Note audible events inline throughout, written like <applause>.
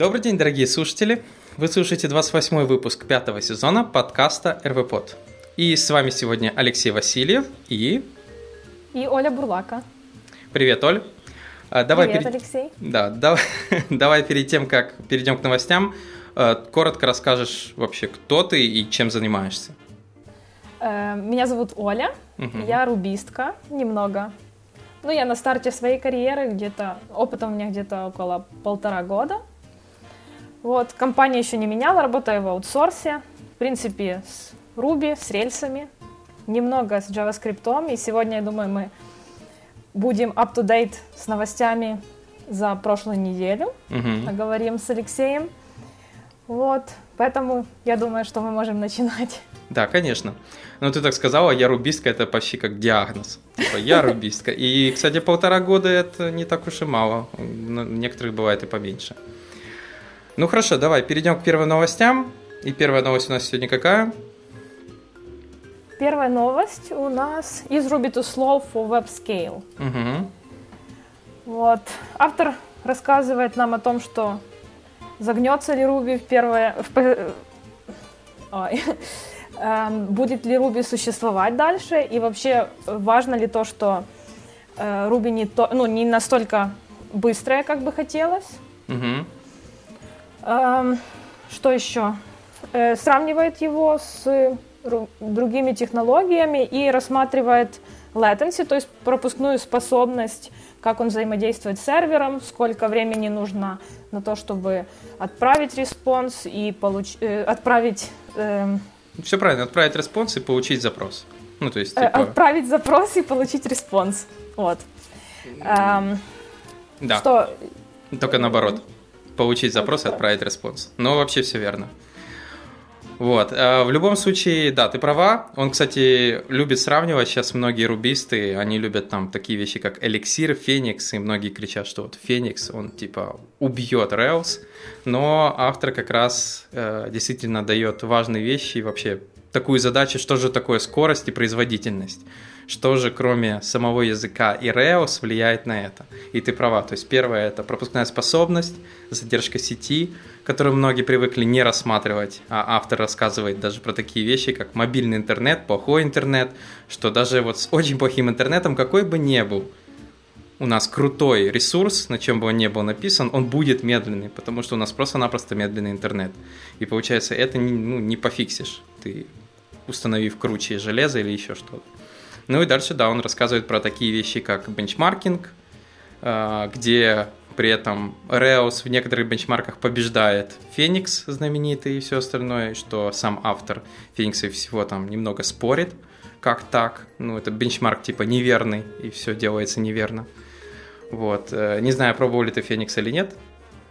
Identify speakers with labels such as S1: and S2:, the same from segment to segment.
S1: Добрый день, дорогие слушатели. Вы слушаете 28 выпуск пятого сезона подкаста РВПод. И с вами сегодня Алексей Васильев и...
S2: И Оля Бурлака.
S1: Привет, Оль. А, Давай
S2: Привет,
S1: перед-
S2: Алексей.
S1: Да, давай, <laughs> давай перед тем, как перейдем к новостям, э, коротко расскажешь вообще, кто ты и чем занимаешься.
S2: Э, Меня зовут Оля,
S1: Мгм.
S2: я рубистка немного. Ну, я на старте своей карьеры, где-то, опыта у меня где-то около полтора года. Вот, компания еще не меняла, работаю в аутсорсе. В принципе, с Ruby, с рельсами, немного с JavaScript. И сегодня, я думаю, мы будем up-to-date с новостями за прошлую неделю.
S1: Мгм.
S2: Поговорим с Алексеем. Вот, поэтому я думаю, что мы можем начинать.
S1: Да, конечно. Но ты так сказала, я рубистка, это почти как диагноз. Типа, я <laughs> рубистка. И, кстати, полтора года это не так уж и мало. Ну, Некоторых бывает и поменьше. Ну хорошо, давай перейдем к первым новостям. И первая новость у нас сегодня какая?
S2: Первая новость у нас из Ruby to Slow for Web Scale.
S1: Мгм.
S2: Вот. Автор рассказывает нам о том, что загнется ли Ruby в первое... в Ой. <laughs> Эм, Будет ли Ruby существовать дальше? И вообще важно ли то, что э, Ruby не, то, ну, не настолько быстрая, как бы хотелось?
S1: Мгм.
S2: Эм, Что еще? Э, Сравнивает его с ру- другими технологиями и рассматривает latency, то есть пропускную способность, как он взаимодействует с сервером, сколько времени нужно на то, чтобы отправить response и получ- э, отправить, эм,
S1: Все правильно, отправить response и получить запрос. Ну, то есть,
S2: э,
S1: типа,
S2: отправить запрос и получить response. Вот. Эм,
S1: да,
S2: Что
S1: только наоборот. Получить запрос и отправить response. Но вообще все верно. Вот. э, В любом случае, да, ты права. Он, кстати, любит сравнивать. Сейчас многие рубисты, они любят там такие вещи, как Elixir, Phoenix, и многие кричат, что вот феникс, он типа убьет Rails. Но автор как раз э, действительно дает важные вещи и вообще такую задачу, что же такое скорость и производительность. Что же, кроме самого языка и Rails, влияет на это? И ты права. То есть первое это пропускная способность, задержка сети, которую многие привыкли не рассматривать, а автор рассказывает даже про такие вещи, как мобильный интернет, плохой интернет, что даже вот с очень плохим интернетом, какой бы ни был, у нас крутой ресурс, на чем бы он ни был написан, он будет медленный, потому что у нас просто-напросто медленный интернет. И получается, это ну, не пофиксишь, ты установив круче железо или еще что-то. Ну и дальше, да, он рассказывает про такие вещи, как бенчмаркинг, э, где при этом Rails в некоторых бенчмарках побеждает Феникс знаменитый и все остальное, что сам автор Феникса и всего там немного спорит, как так, ну это бенчмарк типа неверный и все делается неверно. Вот, э, не знаю, пробовал ли ты Феникс или нет.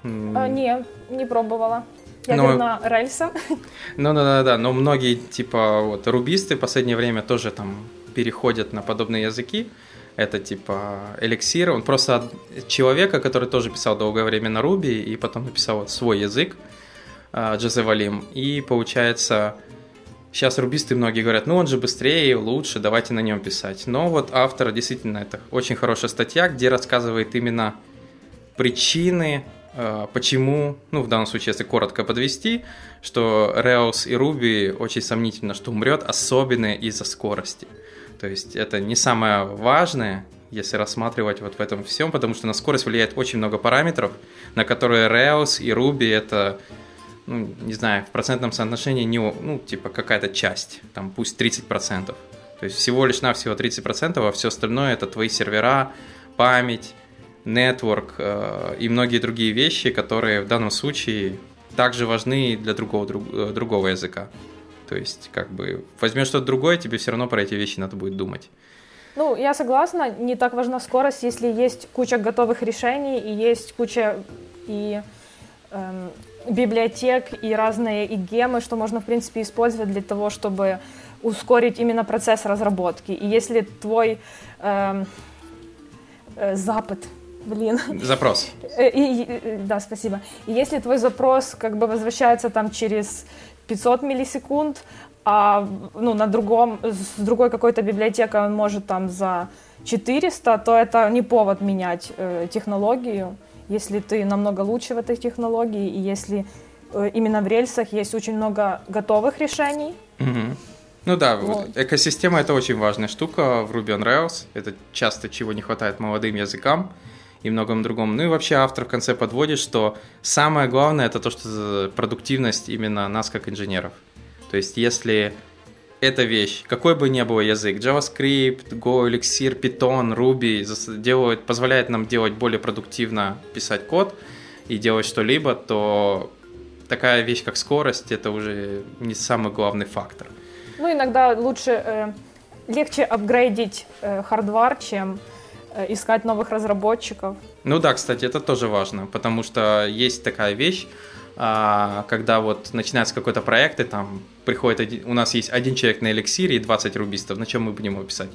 S2: Э, не, не пробовала. Я
S1: Но-
S2: верна рельсам. <laughs>
S1: ну да, да, да, но многие типа вот рубисты в последнее время тоже там переходят на подобные языки. Это типа эликсир. Он просто от человека, который тоже писал долгое время на Руби и потом написал вот свой язык а, Джозе Валим. И получается, сейчас рубисты многие говорят, ну он же быстрее, лучше, давайте на нем писать. Но вот автор действительно это очень хорошая статья, где рассказывает именно причины, э, почему, ну, в данном случае, если коротко подвести, что Rails и Ruby очень сомнительно, что умрет, особенно из-за скорости. То есть это не самое важное, если рассматривать вот в этом всем, потому что на скорость влияет очень много параметров, на которые Rails и Ruby это, ну, не знаю, в процентном соотношении не, ну, типа какая-то часть, там пусть 30%. То есть всего лишь навсего 30%, а все остальное это твои сервера, память, network э, и многие другие вещи, которые в данном случае также важны для другого, друг- э, другого языка. То есть, как бы, возьмешь что-то другое, тебе все равно про эти вещи надо будет думать.
S2: Ну, я согласна, не так важна скорость, если есть куча готовых решений и есть куча и эм, библиотек и разные и гемы, что можно, в принципе, использовать для того, чтобы ускорить именно процесс разработки. И если твой эм, э, запад, блин,
S1: Запрос.
S2: Э, и- и- да, спасибо. И если твой запрос как бы возвращается там через 500 миллисекунд, а ну, на другом, с другой какой-то библиотекой он может там за 400, то это не повод менять э, технологию, если ты намного лучше в этой технологии, и если э, именно в рельсах есть очень много готовых решений.
S1: Угу. Ну да, вот. экосистема это очень важная штука в Ruby on Rails. Это часто чего не хватает молодым языкам и многом другом. Ну и вообще автор в конце подводит, что самое главное это то, что продуктивность именно нас как инженеров. То есть если эта вещь, какой бы ни был язык, JavaScript, Go, Elixir, Python, Ruby, делают, позволяет нам делать более продуктивно, писать код и делать что-либо, то такая вещь, как скорость, это уже не самый главный фактор.
S2: Ну, иногда лучше, э, легче апгрейдить э, хардвар, чем искать новых разработчиков.
S1: Ну да, кстати, это тоже важно, потому что есть такая вещь, а, когда вот начинается какой-то проект, и там приходит, один, у нас есть один человек на эликсире и 20 рубистов, на чем мы будем его писать?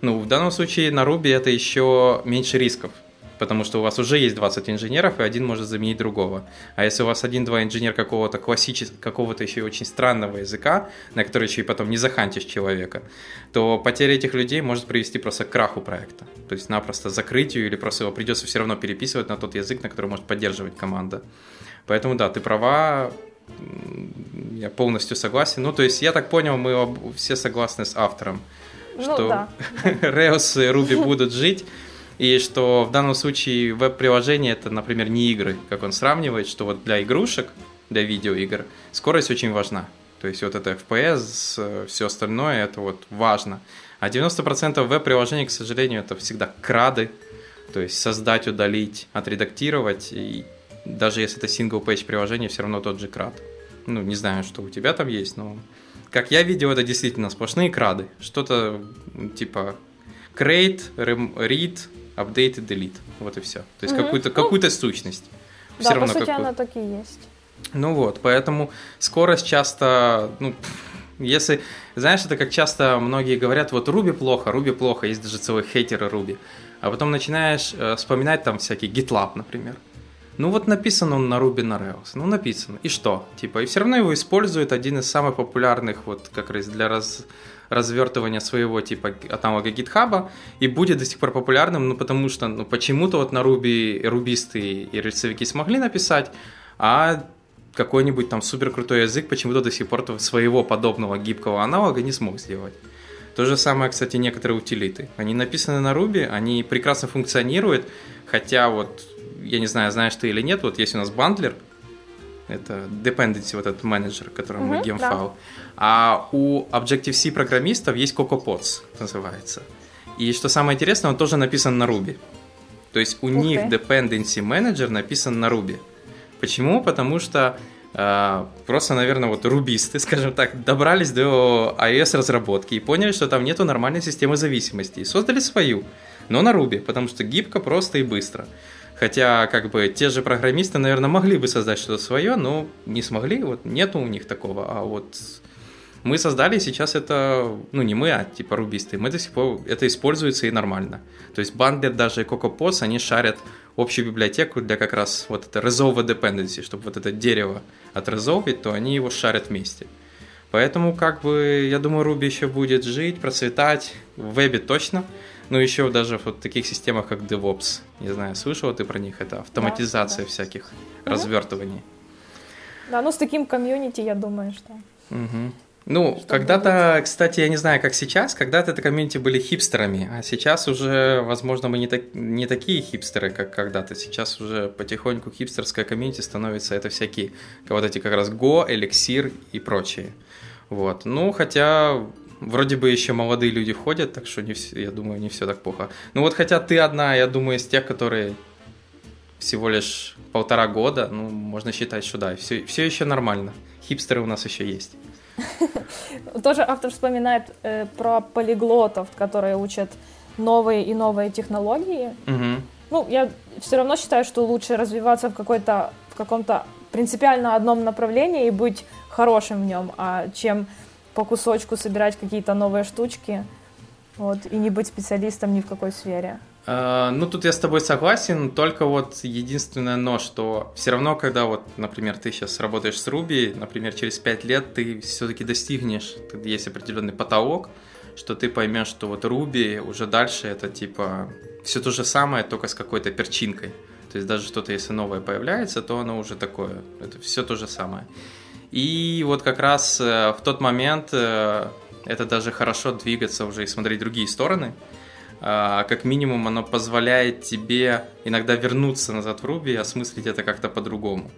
S1: Ну, в данном случае на Руби это еще меньше рисков, потому что у вас уже есть 20 инженеров, и один может заменить другого. А если у вас один-два инженера какого-то классического, какого-то еще очень странного языка, на который еще и потом не захантишь человека, то потеря этих людей может привести просто к краху проекта. То есть напросто закрытию или просто его придется все равно переписывать на тот язык, на который может поддерживать команда. Поэтому да, ты права, я полностью согласен. Ну, то есть, я так понял, мы все согласны с автором, ну, что да. <laughs> Rails и Ruby будут жить, и что в данном случае веб-приложение это, например, не игры, как он сравнивает, что вот для игрушек, для видеоигр, скорость очень важна. То есть вот это FPS, все остальное, это вот важно. А 90% веб-приложений, к сожалению, это всегда крады, то есть создать, удалить, отредактировать, и даже если это single-page приложение, все равно тот же крад. Ну, не знаю, что у тебя там есть, но как я видел, это действительно сплошные крады. Что-то типа create, read, update и delete. Вот и все. То есть угу. какую-то, какую-то ну, сущность.
S2: Все да, равно по сути какую... она так и есть.
S1: Ну вот, поэтому скорость часто, ну, если, знаешь, это как часто многие говорят, вот Руби плохо, Руби плохо, есть даже целые хейтеры Руби. А потом начинаешь э, вспоминать там всякий GitLab, например. Ну вот написан он на Ruby на Rails. Ну написано. И что? Типа, и все равно его использует один из самых популярных вот как раз для раз, развертывания своего типа аналога GitHub и будет до сих пор популярным, ну потому что ну, почему-то вот на Ruby рубисты и рельсовики смогли написать, а какой-нибудь там супер крутой язык почему-то до сих пор своего подобного гибкого аналога не смог сделать. То же самое, кстати, некоторые утилиты. Они написаны на Ruby, они прекрасно функционируют, хотя вот я не знаю, знаешь ты или нет, вот есть у нас бандлер, это dependency, вот этот менеджер, мы гем файл. А у Objective-C программистов есть CocoaPods, называется. И что самое интересное, он тоже написан на Ruby. То есть у Ух них ты. dependency менеджер написан на Ruby. Почему? Потому что э, просто, наверное, вот рубисты, <laughs> скажем так, добрались до iOS разработки и поняли, что там нету нормальной системы зависимости. И создали свою, но на Ruby, потому что гибко, просто и быстро. Хотя, как бы, те же программисты, наверное, могли бы создать что-то свое, но не смогли, вот нету у них такого. А вот мы создали, и сейчас это, ну, не мы, а типа рубисты, мы до сих пор, это используется и нормально. То есть Bundler, даже CocoaPods, они шарят общую библиотеку для как раз вот это resolve dependency, чтобы вот это дерево отрезовывать, то они его шарят вместе. Поэтому, как бы, я думаю, Ruby еще будет жить, процветать, в вебе точно – ну, еще даже в таких системах, как DevOps. Не знаю, слышала ты про них? Это автоматизация да, да. всяких угу. развертываний.
S2: Да, ну с таким комьюнити, я думаю, что...
S1: Угу. Ну, когда-то, кстати, я не знаю, как сейчас, когда-то это комьюнити были хипстерами, а сейчас уже, возможно, мы не, так, не такие хипстеры, как когда-то. Сейчас уже потихоньку хипстерская комьюнити становится это всякие, вот эти как раз Go, Elixir и прочие. Вот. Ну, хотя Вроде бы еще молодые люди входят, так что не все, я думаю, не все так плохо. Ну вот хотя ты одна, я думаю, из тех, которые всего лишь полтора года, ну, можно считать, что да, все, все еще нормально. Хипстеры у нас еще есть. <laughs>
S2: Тоже автор вспоминает э, про полиглотов, которые учат новые и новые технологии. Угу. Ну, я все равно считаю, что лучше развиваться в какой-то в каком-то принципиально одном направлении и быть хорошим в нем, а чем по кусочку собирать какие-то новые штучки, вот, и не быть специалистом ни в какой сфере.
S1: Э, ну, тут я с тобой согласен, только вот единственное но, что все равно, когда вот, например, ты сейчас работаешь с Ruby, например, через 5 лет ты все-таки достигнешь, есть определенный потолок, что ты поймешь, что вот Ruby уже дальше это типа все то же самое, только с какой-то перчинкой. То есть даже что-то, если новое появляется, то оно уже такое, это все то же самое. И вот как раз э, в тот момент э, это даже хорошо двигаться уже и смотреть другие стороны. А, как минимум оно позволяет тебе иногда вернуться назад в Ruby и осмыслить это как-то по-другому.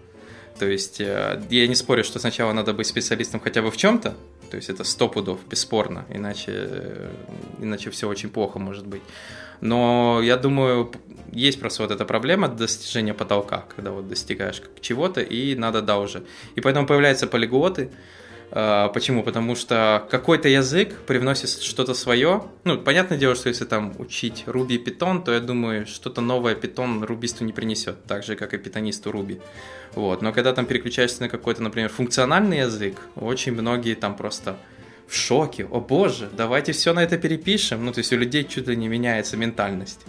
S1: То есть э, я не спорю, что сначала надо быть специалистом хотя бы в чем-то, то есть это сто пудов, бесспорно, иначе, иначе все очень плохо может быть. Но я думаю, есть просто вот эта проблема достижения потолка, когда вот достигаешь чего-то, и надо да уже. И поэтому появляются полиглоты. А, почему? Потому что какой-то язык привносит что-то свое. Ну, понятное дело, что если там учить Ruby Python, то я думаю, что-то новое Python рубисту не принесет, так же, как и питонисту Ruby. Вот. Но когда там переключаешься на какой-то, например, функциональный язык, очень многие там просто в шоке. О боже, давайте все на это перепишем. Ну, то есть у людей чуть ли не меняется ментальность.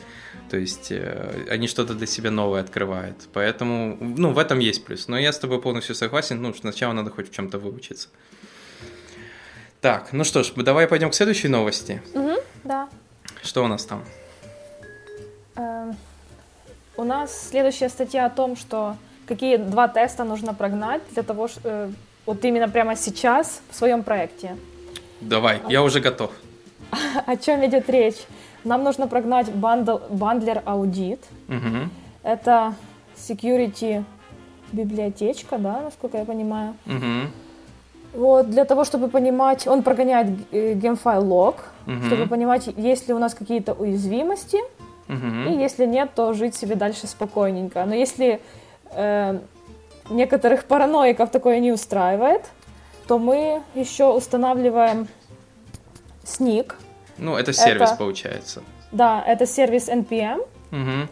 S1: То есть э, они что-то для себя новое открывают. Поэтому, ну, в этом есть плюс. Но я с тобой полностью согласен. Ну, сначала надо хоть в чем-то выучиться. Так, ну что ж, давай пойдем к следующей новости.
S2: Угу, да.
S1: Что у нас там?
S2: Э, у нас следующая статья о том, что какие два теста нужно прогнать для того, что э, вот именно прямо сейчас в своем проекте.
S1: Давай, я уже готов. <laughs>
S2: О чем идет речь? Нам нужно прогнать bundle, bundler audit.
S1: Угу.
S2: Это security библиотечка, да, насколько я понимаю.
S1: Угу.
S2: Вот, для того, чтобы понимать, он прогоняет э, Gemfile.lock,
S1: угу.
S2: чтобы понимать, есть ли у нас какие-то уязвимости,
S1: угу.
S2: и если нет, то жить себе дальше спокойненько. Но если э, некоторых параноиков такое не устраивает, то мы еще устанавливаем SNIC.
S1: Ну, это сервис это, получается.
S2: Да, это сервис NPM.
S1: Угу.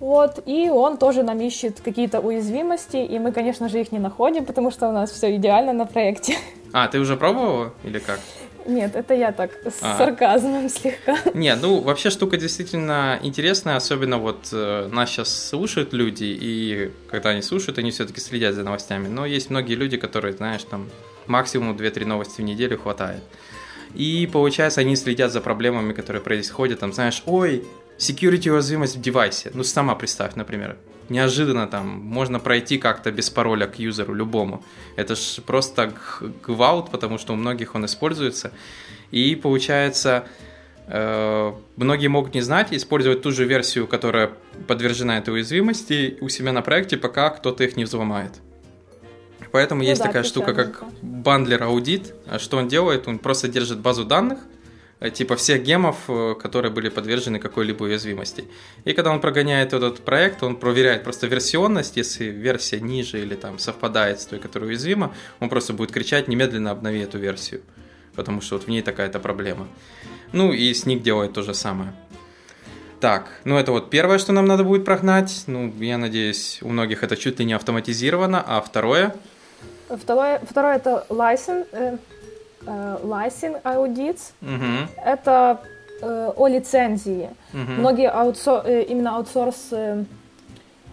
S2: Вот, и он тоже нам ищет какие-то уязвимости, и мы, конечно же, их не находим, потому что у нас все идеально на проекте.
S1: А, ты уже пробовала или как?
S2: Нет, это я так с а. сарказмом слегка.
S1: Нет, ну вообще штука действительно интересная, особенно вот э, нас сейчас слушают люди, и когда они слушают, они все-таки следят за новостями. Но есть многие люди, которые, знаешь, там максимум 2-3 новости в неделю хватает. И получается, они следят за проблемами, которые происходят. Там, знаешь, ой, security уязвимость в девайсе. Ну, сама представь, например. Неожиданно там можно пройти как-то без пароля к юзеру любому. Это ж просто гвалт, потому что у многих он используется. И получается, э, многие могут не знать, использовать ту же версию, которая подвержена этой уязвимости у себя на проекте, пока кто-то их не взломает. Поэтому ну есть да, такая штука, как бандлер аудит. Что он делает? Он просто держит базу данных, э, типа всех гемов, э, которые были подвержены какой-либо уязвимости. И когда он прогоняет этот проект, он проверяет просто версионность, если версия ниже или там совпадает с той, которая уязвима, он просто будет кричать немедленно обнови эту версию, потому что вот в ней такая-то проблема. Ну и Sneak делает то же самое. Так, ну это вот первое, что нам надо будет прогнать. Ну, я надеюсь, у многих это чуть ли не автоматизировано. А второе?
S2: Второе, второе это license, э, э, license audits.
S1: Угу.
S2: Это э, о лицензии.
S1: Угу.
S2: Многие аутсор, э, именно аутсорс, э,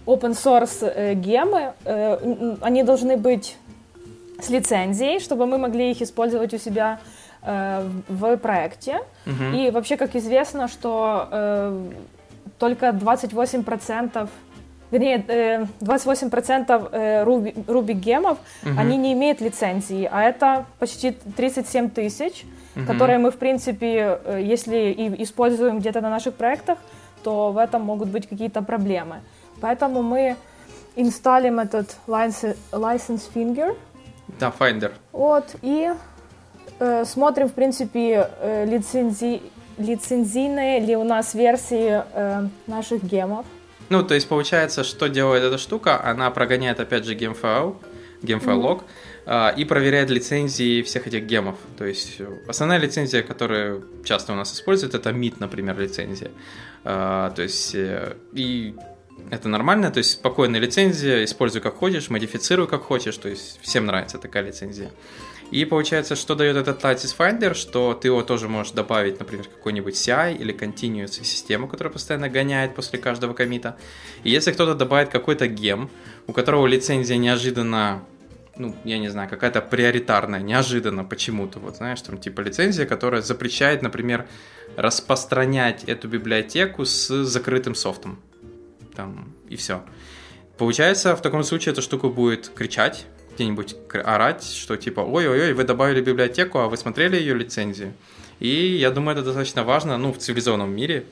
S2: open source э, гемы, э, они должны быть с лицензией, чтобы мы могли их использовать у себя э, в проекте.
S1: Угу.
S2: И вообще, как известно, что э, только 28% вернее, 28% Ruby, Ruby гемов, угу. они не имеют лицензии, а это почти 37 тысяч, угу. которые мы, в принципе, э, если и используем где-то на наших проектах, то в этом могут быть какие-то проблемы. Поэтому мы инсталлим этот license, license finger.
S1: Да, Finder.
S2: Вот, и э, смотрим, в принципе, э, лицензи, лицензийные ли у нас версии э, наших гемов.
S1: Ну, то есть получается, что делает эта штука? Она прогоняет, опять же, гемфайл лог, mm-hmm. и проверяет лицензии всех этих гемов. То есть основная лицензия, которая часто у нас используют, это MIT, например, лицензия. А, то есть э, и это нормально, то есть спокойная лицензия, используй как хочешь, модифицируй как хочешь, то есть всем нравится такая лицензия. И получается, что дает этот Lattice Finder, что ты его тоже можешь добавить, например, какой-нибудь CI или Continuous систему, которая постоянно гоняет после каждого комита. И если кто-то добавит какой-то гем, у которого лицензия неожиданно ну, я не знаю, какая-то приоритарная, неожиданно почему-то, вот знаешь, там типа лицензия, которая запрещает, например, распространять эту библиотеку с закрытым софтом. Там, и все. Получается, в таком случае эта штука будет кричать, где-нибудь орать, что типа, ой-ой-ой, вы добавили библиотеку, а вы смотрели ее лицензию? И я думаю, это достаточно важно, ну, в цивилизованном мире.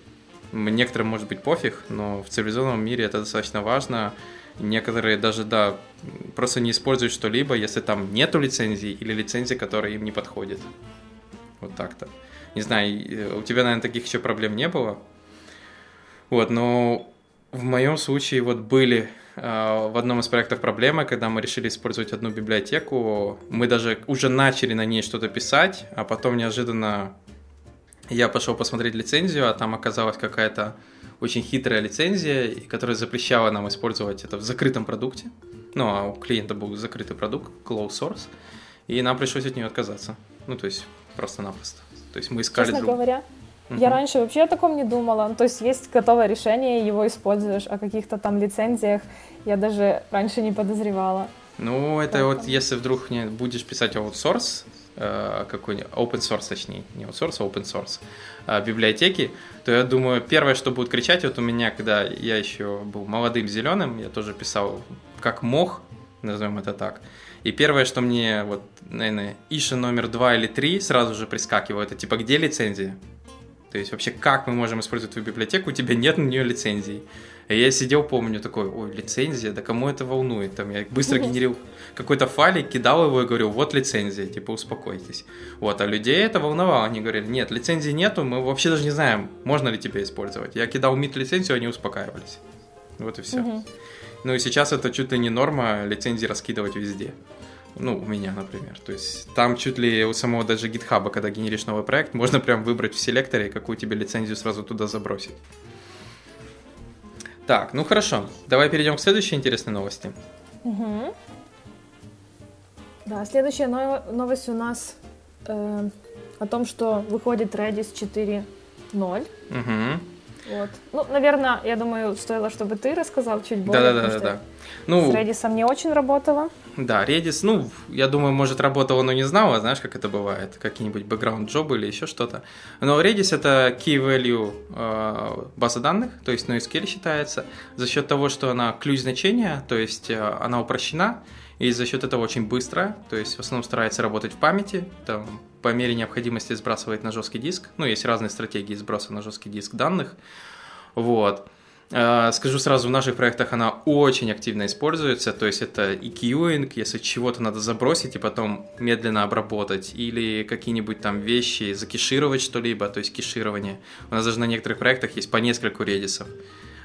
S1: Некоторым может быть пофиг, но в цивилизованном мире это достаточно важно. Некоторые даже, да, просто не используют что-либо, если там нету лицензии или лицензии, которая им не подходит. Вот так-то. Не знаю, у тебя, наверное, таких еще проблем не было. Вот, но в моем случае вот были э, в одном из проектов проблемы, когда мы решили использовать одну библиотеку. Мы даже уже начали на ней что-то писать, а потом неожиданно я пошел посмотреть лицензию, а там оказалась какая-то очень хитрая лицензия, которая запрещала нам использовать это в закрытом продукте. Ну, а у клиента был закрытый продукт, closed source, и нам пришлось от нее отказаться. Ну, то есть просто-напросто. То есть мы искали
S2: Честно
S1: друг...
S2: говоря, угу. я раньше вообще о таком не думала. Ну, то есть есть готовое решение, его используешь, о каких-то там лицензиях я даже раньше не подозревала.
S1: Ну, это Поэтому. вот если вдруг не будешь писать аутсорс, э, какой-нибудь open source, точнее, не autsource, а open source э, библиотеки, то я думаю, первое, что будет кричать, вот у меня, когда я еще был молодым зеленым, я тоже писал как мог, назовем это так. И первое, что мне, вот, наверное, Иша номер два или три сразу же прискакивало, это типа, где лицензия? То есть вообще, как мы можем использовать твою библиотеку, у тебя нет на нее лицензии. И я сидел, помню, такой, ой, лицензия, да кому это волнует? Там я быстро генерил какой-то файлик, кидал его и говорил, вот лицензия, типа, успокойтесь. Вот, а людей это волновало, они говорили, нет, лицензии нету, мы вообще даже не знаем, можно ли тебя использовать. Я кидал мид лицензию, они успокаивались. Вот и все. Ну и сейчас это чуть ли не норма лицензии раскидывать везде. Ну, у меня, например. То есть там чуть ли у самого даже гитхаба, когда генеришь новый проект, можно прям выбрать в селекторе, какую тебе лицензию сразу туда забросить. Так, ну хорошо. Давай перейдем к следующей интересной новости.
S2: Угу. Да, следующая новость у нас э, о том, что выходит Redis 4.0.
S1: Угу.
S2: Вот. Ну, наверное, я думаю, стоило, чтобы ты рассказал чуть более.
S1: Да, да, да, да.
S2: Ну, с Redis не очень работала.
S1: Да, Redis, ну, я думаю, может, работала, но не знала, знаешь, как это бывает, какие-нибудь бэкграунд-джобы или еще что-то. Но Redis это key value э, база данных, то есть NoSQL считается, за счет того, что она ключ значения, то есть э, она упрощена, и за счет этого очень быстро, то есть в основном старается работать в памяти, там по мере необходимости сбрасывает на жесткий диск. Ну, есть разные стратегии сброса на жесткий диск данных. Вот. Э, скажу сразу, в наших проектах она очень активно используется, то есть это и queuing, если чего-то надо забросить и потом медленно обработать, или какие-нибудь там вещи, закишировать что-либо, то есть кеширование. У нас даже на некоторых проектах есть по нескольку редисов.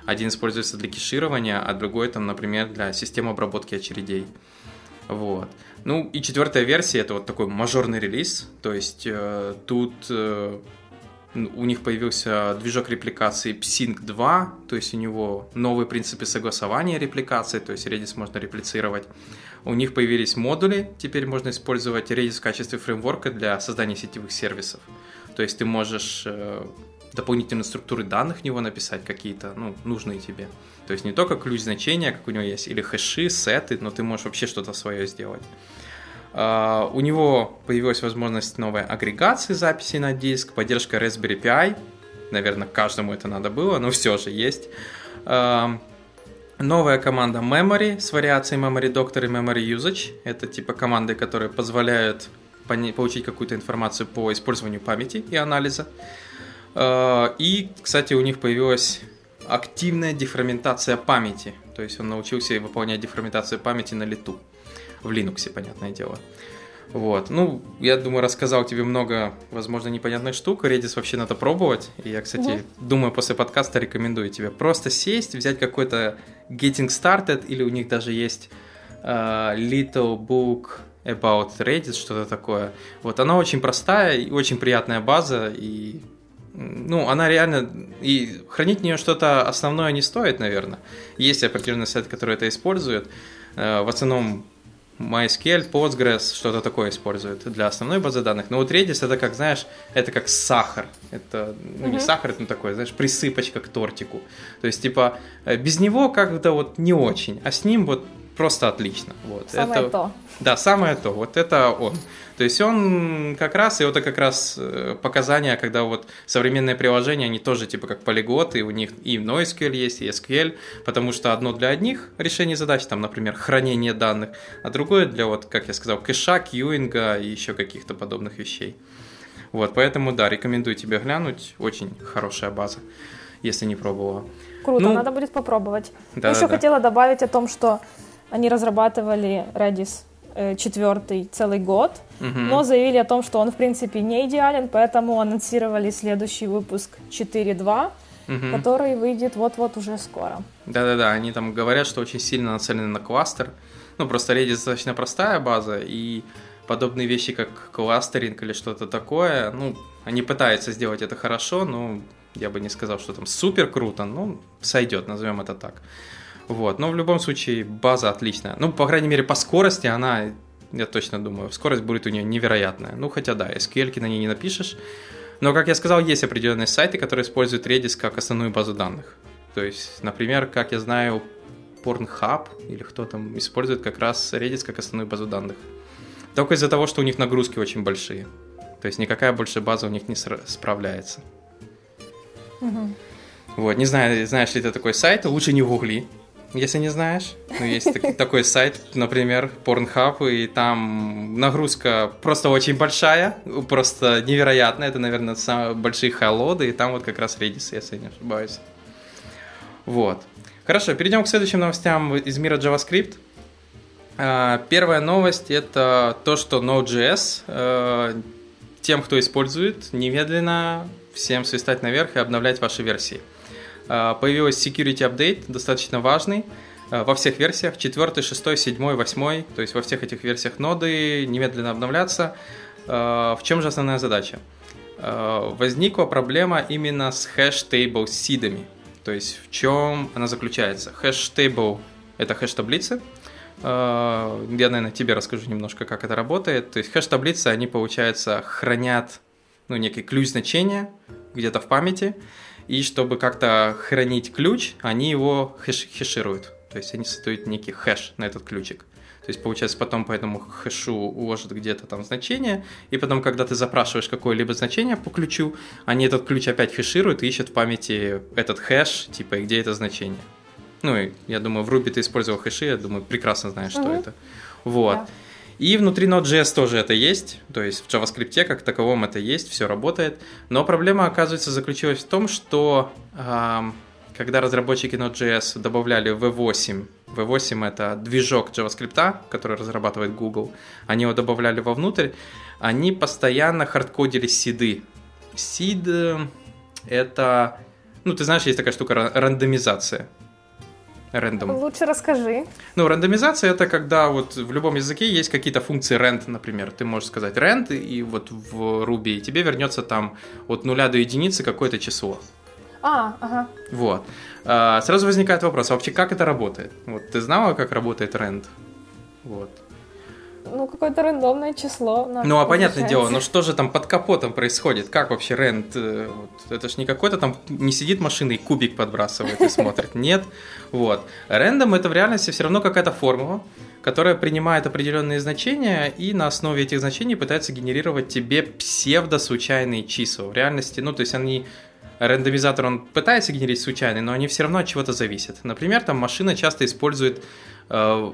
S1: Один используется для кеширования, а другой там, например, для системы обработки очередей. Вот. Ну и четвертая версия это вот такой мажорный релиз, то есть э, тут э, у них появился движок репликации Psync 2, то есть у него новые принципы согласования репликации, то есть Redis можно реплицировать. У них появились модули, теперь можно использовать Redis в качестве фреймворка для создания сетевых сервисов. То есть ты можешь э, дополнительные структуры данных в него написать какие-то, ну, нужные тебе. То есть не только ключ значения, как у него есть, или хэши, сеты, но ты можешь вообще что-то свое сделать. Uh, у него появилась возможность новой агрегации записей на диск, поддержка Raspberry Pi. Наверное, каждому это надо было, но все же есть. Uh, новая команда Memory с вариацией Memory Doctor и Memory Usage. Это типа команды, которые позволяют получить какую-то информацию по использованию памяти и анализа. Uh, и, кстати, у них появилась активная дефрагментация памяти. То есть он научился выполнять дефрагментацию памяти на лету. В Linux, понятное дело. Вот. Ну, я думаю, рассказал тебе много, возможно, непонятных штук. Redis вообще надо пробовать. И я, кстати, угу. думаю, после подкаста рекомендую тебе просто сесть, взять какой-то Getting Started, или у них даже есть uh, Little Book About Redis, что-то такое. Вот, она очень простая и очень приятная база, и ну, она реально, и хранить в нее что-то основное не стоит, наверное. Есть определенный сайт, который это использует. Э, в основном MySQL, Postgres, что-то такое используют для основной базы данных. Но вот Redis это как, знаешь, это как сахар. Это, ну, не сахар, это такое, знаешь, присыпочка к тортику. То есть, типа, э, без него как-то вот не очень, а с ним вот просто отлично. Вот.
S2: Самое
S1: это,
S2: то.
S1: Да, самое то. Вот это он. То есть он как раз, и это как раз э, показания, когда вот современные приложения, они тоже типа как полиглоты, у них и NoSQL есть, и SQL, потому что одно для одних решений задач, там, например, хранение данных, а другое для вот, как я сказал, кэша, кьюинга и еще каких-то подобных вещей. Вот, поэтому, да, рекомендую тебе глянуть, очень хорошая база, если не пробовала.
S2: Круто, ну, надо будет попробовать.
S1: Да,
S2: еще
S1: да, да.
S2: хотела добавить о том, что они разрабатывали Redis э, четвертый целый год,
S1: угу.
S2: но заявили о том, что он в принципе не идеален, поэтому анонсировали следующий выпуск 4.2,
S1: Мгм.
S2: который выйдет вот-вот уже скоро.
S1: Да-да-да, они там говорят, что очень сильно нацелены на кластер. Ну, просто Redis достаточно простая база, и подобные вещи, как кластеринг или что-то такое, ну, они пытаются сделать это хорошо, но я бы не сказал, что там супер круто, ну, сойдет, назовем это так. Вот, но в любом случае база отличная. Ну, по крайней мере, по скорости она, я точно думаю, скорость будет у нее невероятная. Ну, хотя да, SQL на ней не напишешь. Но, как я сказал, есть определенные сайты, которые используют Redis как основную базу данных. То есть, например, как я знаю, Pornhub или кто там использует как раз Redis как основную базу данных. Только из-за того, что у них нагрузки очень большие. То есть никакая больше база у них не справляется.
S2: Мгм.
S1: Вот, не знаю, знаешь ли ты такой сайт, лучше не гугли, если не знаешь. Ну, есть такой сайт, например, Pornhub, и там нагрузка просто очень большая, просто невероятная. Это, наверное, самые большие холоды, и там вот как раз Redis, если не ошибаюсь. Вот. Хорошо, перейдем к следующим новостям из мира JavaScript. А, Первая новость это то, что Node.js э, тем, кто использует, немедленно всем свистать наверх и обновлять ваши версии. А, Появилась security update, достаточно важный, а, во всех версиях, 4, 6, 7, 8, то есть во всех этих версиях ноды немедленно обновляться. А, В чем же основная задача? Возникла проблема именно с hash table seed ами. То есть в чем она заключается? Hash table – это хэш-таблицы, Э, Я, наверное, тебе расскажу немножко, как это работает. То есть хэш-таблицы, они, получается, хранят ну, некий ключ значения где-то в памяти, и чтобы как-то хранить ключ, они его хэш- хешируют. То есть они создают некий хэш на этот ключик. То есть, получается, потом по этому хэшу уложат где-то там значение, и потом, когда ты запрашиваешь какое-либо значение по ключу, они этот ключ опять хешируют и ищут в памяти этот хэш, типа, и где это значение. Ну, и я думаю, в Ruby ты использовал хэши, я думаю, прекрасно знаешь, что
S2: Мгм.
S1: это. Вот.
S2: Да.
S1: И внутри Node.js тоже это есть, то есть в JavaScript как таковом это есть, все работает. Но проблема, оказывается, заключилась в том, что ам, когда разработчики Node.js добавляли V8, V8 это движок JavaScript, который разрабатывает Google, они его добавляли вовнутрь, они постоянно хардкодили сиды. Сид это, ну ты знаешь, есть такая штука ра- рандомизация. Рандом.
S2: Лучше расскажи.
S1: Ну, рандомизация это когда вот в любом языке есть какие-то функции rand, например. Ты можешь сказать rand, и вот в Ruby и тебе вернется там от нуля до единицы какое-то число.
S2: А, ага.
S1: Вот. А, Сразу возникает вопрос, а вообще как это работает? Вот ты знала, как работает rand? Вот.
S2: Ну, какое-то рандомное число.
S1: Ну, а понятное дело, ну что же там под капотом происходит? Как вообще rent? э, вот, это ж не какой-то там, не сидит машина и кубик подбрасывает и смотрит. <laughs> Нет. Вот. Рендом это в реальности все равно какая-то формула, которая принимает определенные значения и на основе этих значений пытается генерировать тебе псевдо-случайные числа. В реальности, ну, то есть они рандомизатор, он пытается генерить случайные, но они все равно от чего-то зависят. Например, там машина часто использует э,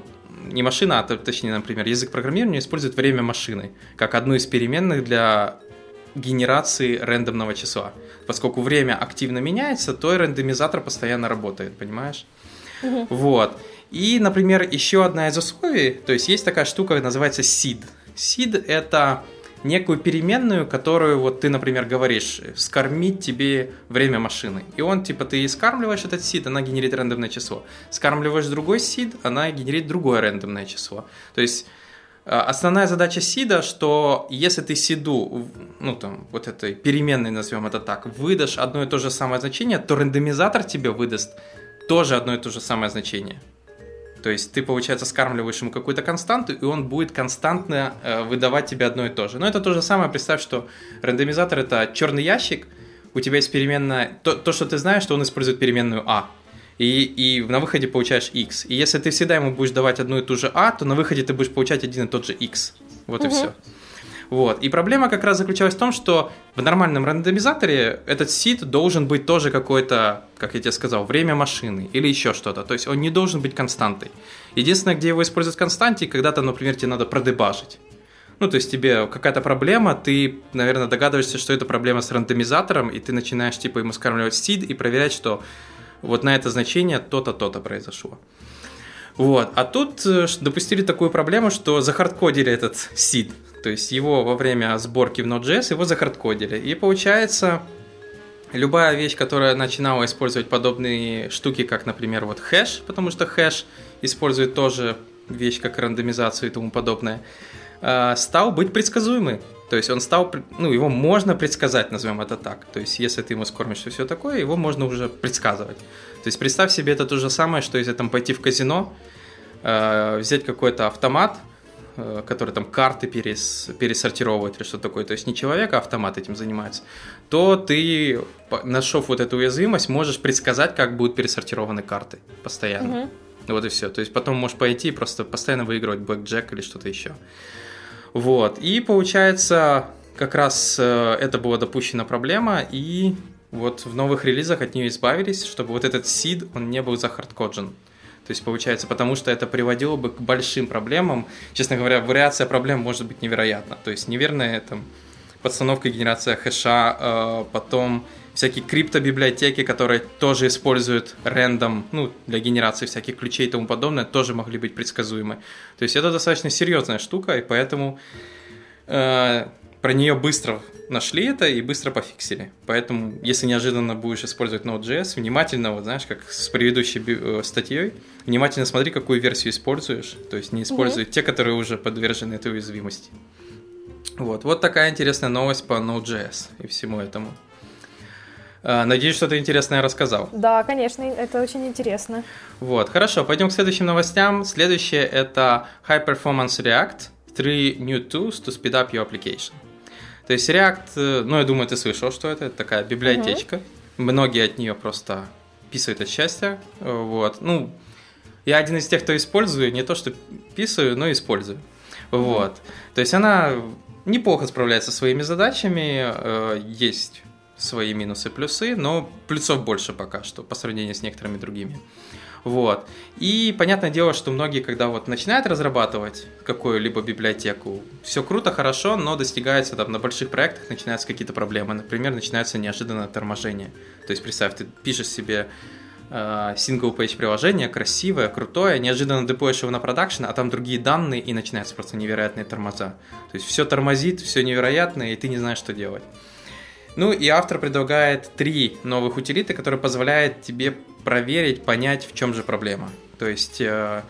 S1: не машина, а точнее, например, язык программирования использует время машины как одну из переменных для генерации рандомного числа. Поскольку время активно меняется, то и рандомизатор постоянно работает, понимаешь? Вот. И, например, еще одна из условий, то есть есть такая штука, называется seed. Seed это некую переменную, которую вот ты, например, говоришь, скормить тебе время машины. И он, типа, ты скармливаешь этот seed, она генерит рандомное число. Скармливаешь другой seed, она генерит другое рандомное число. То есть Основная задача сида, что если ты сиду, ну там, вот этой переменной, назовем это так, выдашь одно и то же самое значение, то рандомизатор тебе выдаст тоже одно и то же самое значение. То есть ты, получается, скармливаешь ему какую-то константу, и он будет константно э, выдавать тебе одно и то же. Но это то же самое, представь, что рандомизатор это черный ящик, у тебя есть переменная, то, то что ты знаешь, что он использует переменную А и, и на выходе получаешь x. И если ты всегда ему будешь давать одну и ту же а, то на выходе ты будешь получать один и тот же x. Вот угу. и все. Вот. И проблема как раз заключалась в том, что в нормальном рандомизаторе этот сид должен быть тоже какое-то, как я тебе сказал, время машины или еще что-то. То есть он не должен быть константой. Единственное, где его используют константе, когда-то, например, тебе надо продебажить. Ну, то есть тебе какая-то проблема, ты, наверное, догадываешься, что это проблема с рандомизатором, и ты начинаешь, типа, ему скармливать сид и проверять, что вот на это значение то-то, то-то произошло. Вот. А тут э, допустили такую проблему, что захардкодили этот сид. То есть его во время сборки в Node.js его захардкодили. И получается, любая вещь, которая начинала использовать подобные штуки, как, например, вот хэш, потому что хэш использует тоже вещь как рандомизацию и тому подобное, э, стал быть предсказуемый. То есть он стал, ну, его можно предсказать, назовем это так. То есть если ты ему скормишь и все такое, его можно уже предсказывать. То есть представь себе это то же самое, что если там пойти в казино, э, взять какой-то автомат, который там карты перес, пересортировывает или что такое, то есть не человек, а автомат этим занимается, то ты, нашел вот эту уязвимость, можешь предсказать, как будут пересортированы карты постоянно. Угу. Вот и все. То есть потом можешь пойти и просто постоянно выигрывать блэкджек или что-то еще. Вот. И получается, как раз э, это была допущена проблема, и вот в новых релизах от нее избавились, чтобы вот этот сид, он не был захардкоджен. То есть получается, потому что это приводило бы к большим проблемам. Честно говоря, вариация проблем может быть невероятна. То есть неверная там подстановка генерация хэша, э, потом всякие криптобиблиотеки, которые тоже используют рендом, ну, для генерации всяких ключей и тому подобное, тоже могли быть предсказуемы. То есть это достаточно серьезная штука, и поэтому э, про нее быстро нашли это и быстро пофиксили. Поэтому, если неожиданно будешь использовать Node.js, внимательно, вот знаешь, как с предыдущей э, статьей, внимательно смотри, какую версию используешь. То есть не используй mm-hmm. те, которые уже подвержены этой уязвимости. Вот, вот такая интересная новость по Node.js и всему этому. Э, надеюсь, что-то интересное я рассказал.
S2: Да, конечно, это очень интересно.
S1: Вот, хорошо, пойдем к следующим новостям. Следующее это High Performance React, three new tools to speed up your application. То есть React, э, ну, я думаю, ты слышал, что это, это такая библиотечка. Угу. Многие от нее просто писают от счастья. Вот. Ну, я один из тех, кто использую, не то что писаю, но использую. Угу. Вот. То есть она неплохо справляется со своими задачами. Э, есть свои минусы, плюсы, но плюсов больше пока что по сравнению с некоторыми другими. Вот. И понятное дело, что многие, когда вот начинают разрабатывать какую-либо библиотеку, все круто, хорошо, но достигается там на больших проектах начинаются какие-то проблемы. Например, начинается неожиданное торможение. То есть, представь, ты пишешь себе э, single-page приложение, красивое, крутое, неожиданно деплоишь его на продакшн, а там другие данные, и начинаются просто невероятные тормоза. То есть все тормозит, все невероятное, и ты не знаешь, что делать. Ну и автор предлагает три новых утилиты, которые позволяют тебе проверить, понять, в чем же проблема. То есть, э,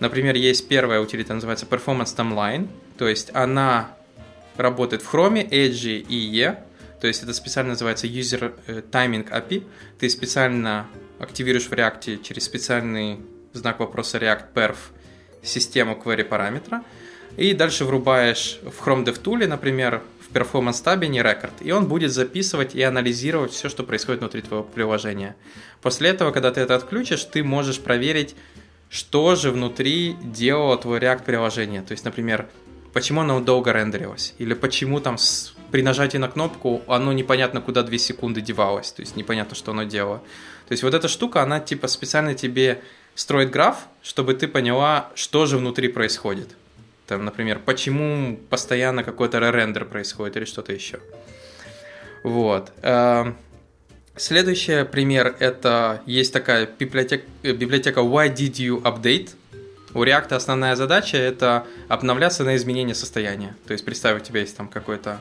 S1: например, есть первая утилита, называется Performance Timeline, то есть она работает в Chrome, Edge и E, то есть это специально называется User э, Timing API. Ты специально активируешь в React через специальный знак вопроса React Perf систему query параметра, и дальше врубаешь в Chrome DevTool, например, перформанс табе не рекорд, и он будет записывать и анализировать все, что происходит внутри твоего приложения. После этого, когда ты это отключишь, ты можешь проверить, что же внутри делало твое React приложение. То есть, например, почему оно долго рендерилось, или почему там с, при нажатии на кнопку оно непонятно куда 2 секунды девалось, то есть непонятно, что оно делало. То есть вот эта штука, она типа специально тебе строит граф, чтобы ты поняла, что же внутри происходит. Там, например, почему постоянно какой-то рендер происходит или что-то еще. Вот. Эм, следующий пример это есть такая библиотека, библиотека Why Did You Update. У React основная задача это обновляться на изменение состояния. То есть представь, у тебя есть там какой-то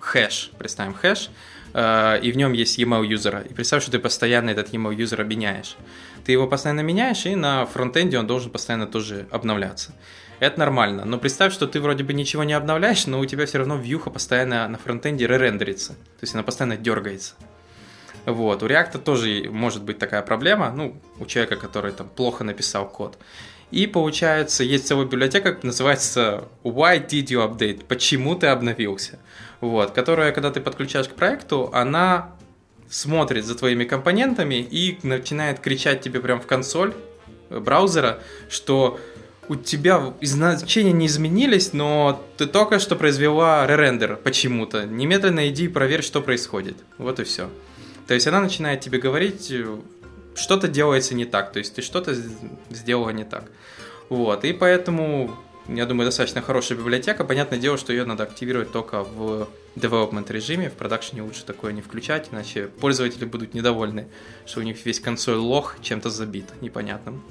S1: хэш, представим хэш, э, и в нем есть email юзера. И представь, что ты постоянно этот email юзера меняешь. Ты его постоянно меняешь, и на фронтенде он должен постоянно тоже обновляться. Это нормально. Но представь, что ты вроде бы ничего не обновляешь, но у тебя все равно вьюха постоянно на фронтенде ререндерится. То есть она постоянно дергается. Вот. У React тоже может быть такая проблема, ну, у человека, который там плохо написал код. И получается, есть целая библиотека, называется Why did you update? Почему ты обновился? Вот, которая, когда ты подключаешь к проекту, она смотрит за твоими компонентами и начинает кричать тебе прям в консоль браузера, что у тебя значения не изменились, но ты только что произвела ререндер почему-то. Немедленно иди и проверь, что происходит. Вот и все. То есть она начинает тебе говорить, что-то делается не так, то есть ты что-то сделала не так. Вот, и поэтому, я думаю, достаточно хорошая библиотека. Понятное дело, что ее надо активировать только в development режиме, в продакшене лучше такое не включать, иначе пользователи будут недовольны, что у них весь консоль лох чем-то забит непонятным.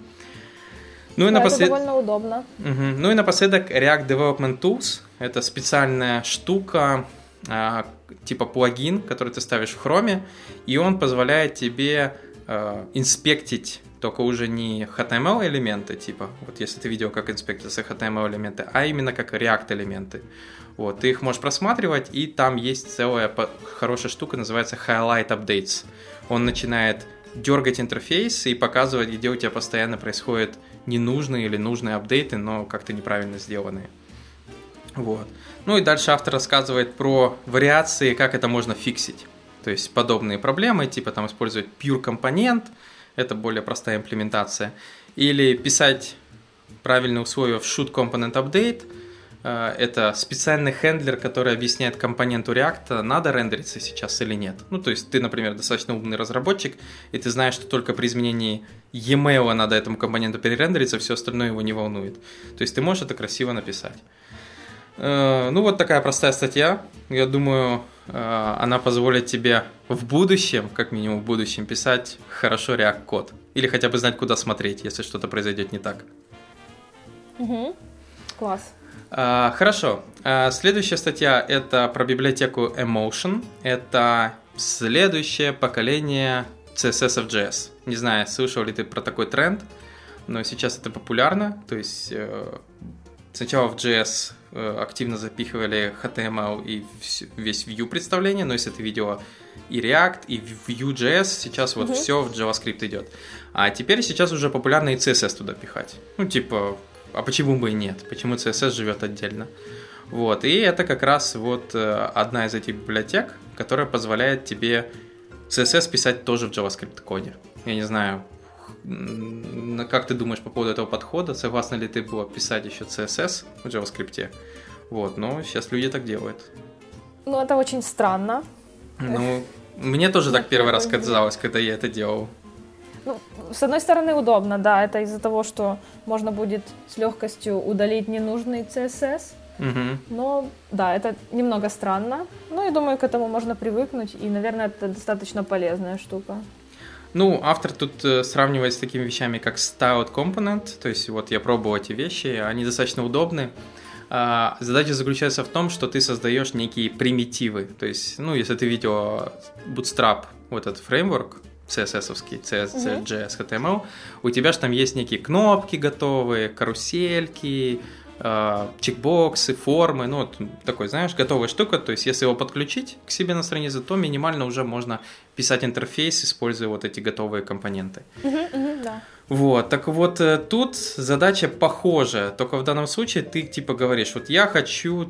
S2: Ну и да, напослед... это довольно удобно.
S1: Угу. Ну и напоследок React Development Tools. Это специальная штука, а, типа плагин, который ты ставишь в Chrome, и он позволяет тебе а, инспектить только уже не HTML элементы, типа, вот если ты видел, как инспектятся HTML элементы, а именно как React элементы. Вот, ты их можешь просматривать, и там есть целая хорошая штука, называется Highlight Updates. Он начинает дергать интерфейс и показывать, где у тебя постоянно происходят ненужные или нужные апдейты, но как-то неправильно сделанные. Вот. Ну и дальше автор рассказывает про вариации, как это можно фиксить. То есть подобные проблемы, типа там использовать pure компонент, это более простая имплементация, или писать правильные условия в shoot component update – это специальный хендлер, который объясняет компоненту React, надо рендериться сейчас или нет. Ну, то есть ты, например, достаточно умный разработчик, и ты знаешь, что только при изменении e-mail надо этому компоненту перерендериться, все остальное его не волнует. То есть ты можешь это красиво написать. Э, ну, вот такая простая статья. Я думаю, э, она позволит тебе в будущем, как минимум в будущем, писать хорошо React-код. Или хотя бы знать, куда смотреть, если что-то произойдет не так.
S2: Угу. Класс.
S1: А, хорошо. А, следующая статья это про библиотеку Emotion. Это следующее поколение CSS JS. Не знаю, слышал ли ты про такой тренд, но сейчас это популярно. То есть э, сначала в JS э, активно запихивали HTML и весь Vue представление, но если ты видела и React, и Vue.js, сейчас вот угу. все в JavaScript идет. А теперь сейчас уже популярно и CSS туда пихать. Ну, типа, а почему бы и нет? Почему CSS живет отдельно? Вот, и это как раз вот э, одна из этих библиотек, которая позволяет тебе CSS писать тоже в JavaScript коде. Я не знаю, как ты думаешь по поводу этого подхода? Согласна ли ты была писать еще CSS в JavaScript? Вот, но сейчас люди так делают.
S2: Ну, это очень странно.
S1: Ну, мне тоже так первый раз казалось, когда я это делал.
S2: Ну, с одной стороны, удобно, да, это из-за того, что можно будет с легкостью удалить ненужный CSS.
S1: Угу.
S2: Но да, это немного странно. Но я думаю, к этому можно привыкнуть, и, наверное, это достаточно полезная штука.
S1: Ну, автор тут э, сравнивает с такими вещами, как styled component, то есть вот я пробовал эти вещи, они достаточно удобны. А, задача заключается в том, что ты создаешь некие примитивы, то есть, ну, если ты видел Bootstrap, вот этот фреймворк, CSS-овский, CS, JS, HTML, у тебя же там есть некие кнопки готовые, карусельки, э, чекбоксы, формы, ну, вот такой, знаешь, готовая штука, то есть если его подключить к себе на странице, то минимально уже можно писать интерфейс, используя вот эти готовые компоненты.
S2: да.
S1: Вот, так вот э, тут задача похожая, только в данном случае ты типа говоришь, вот я хочу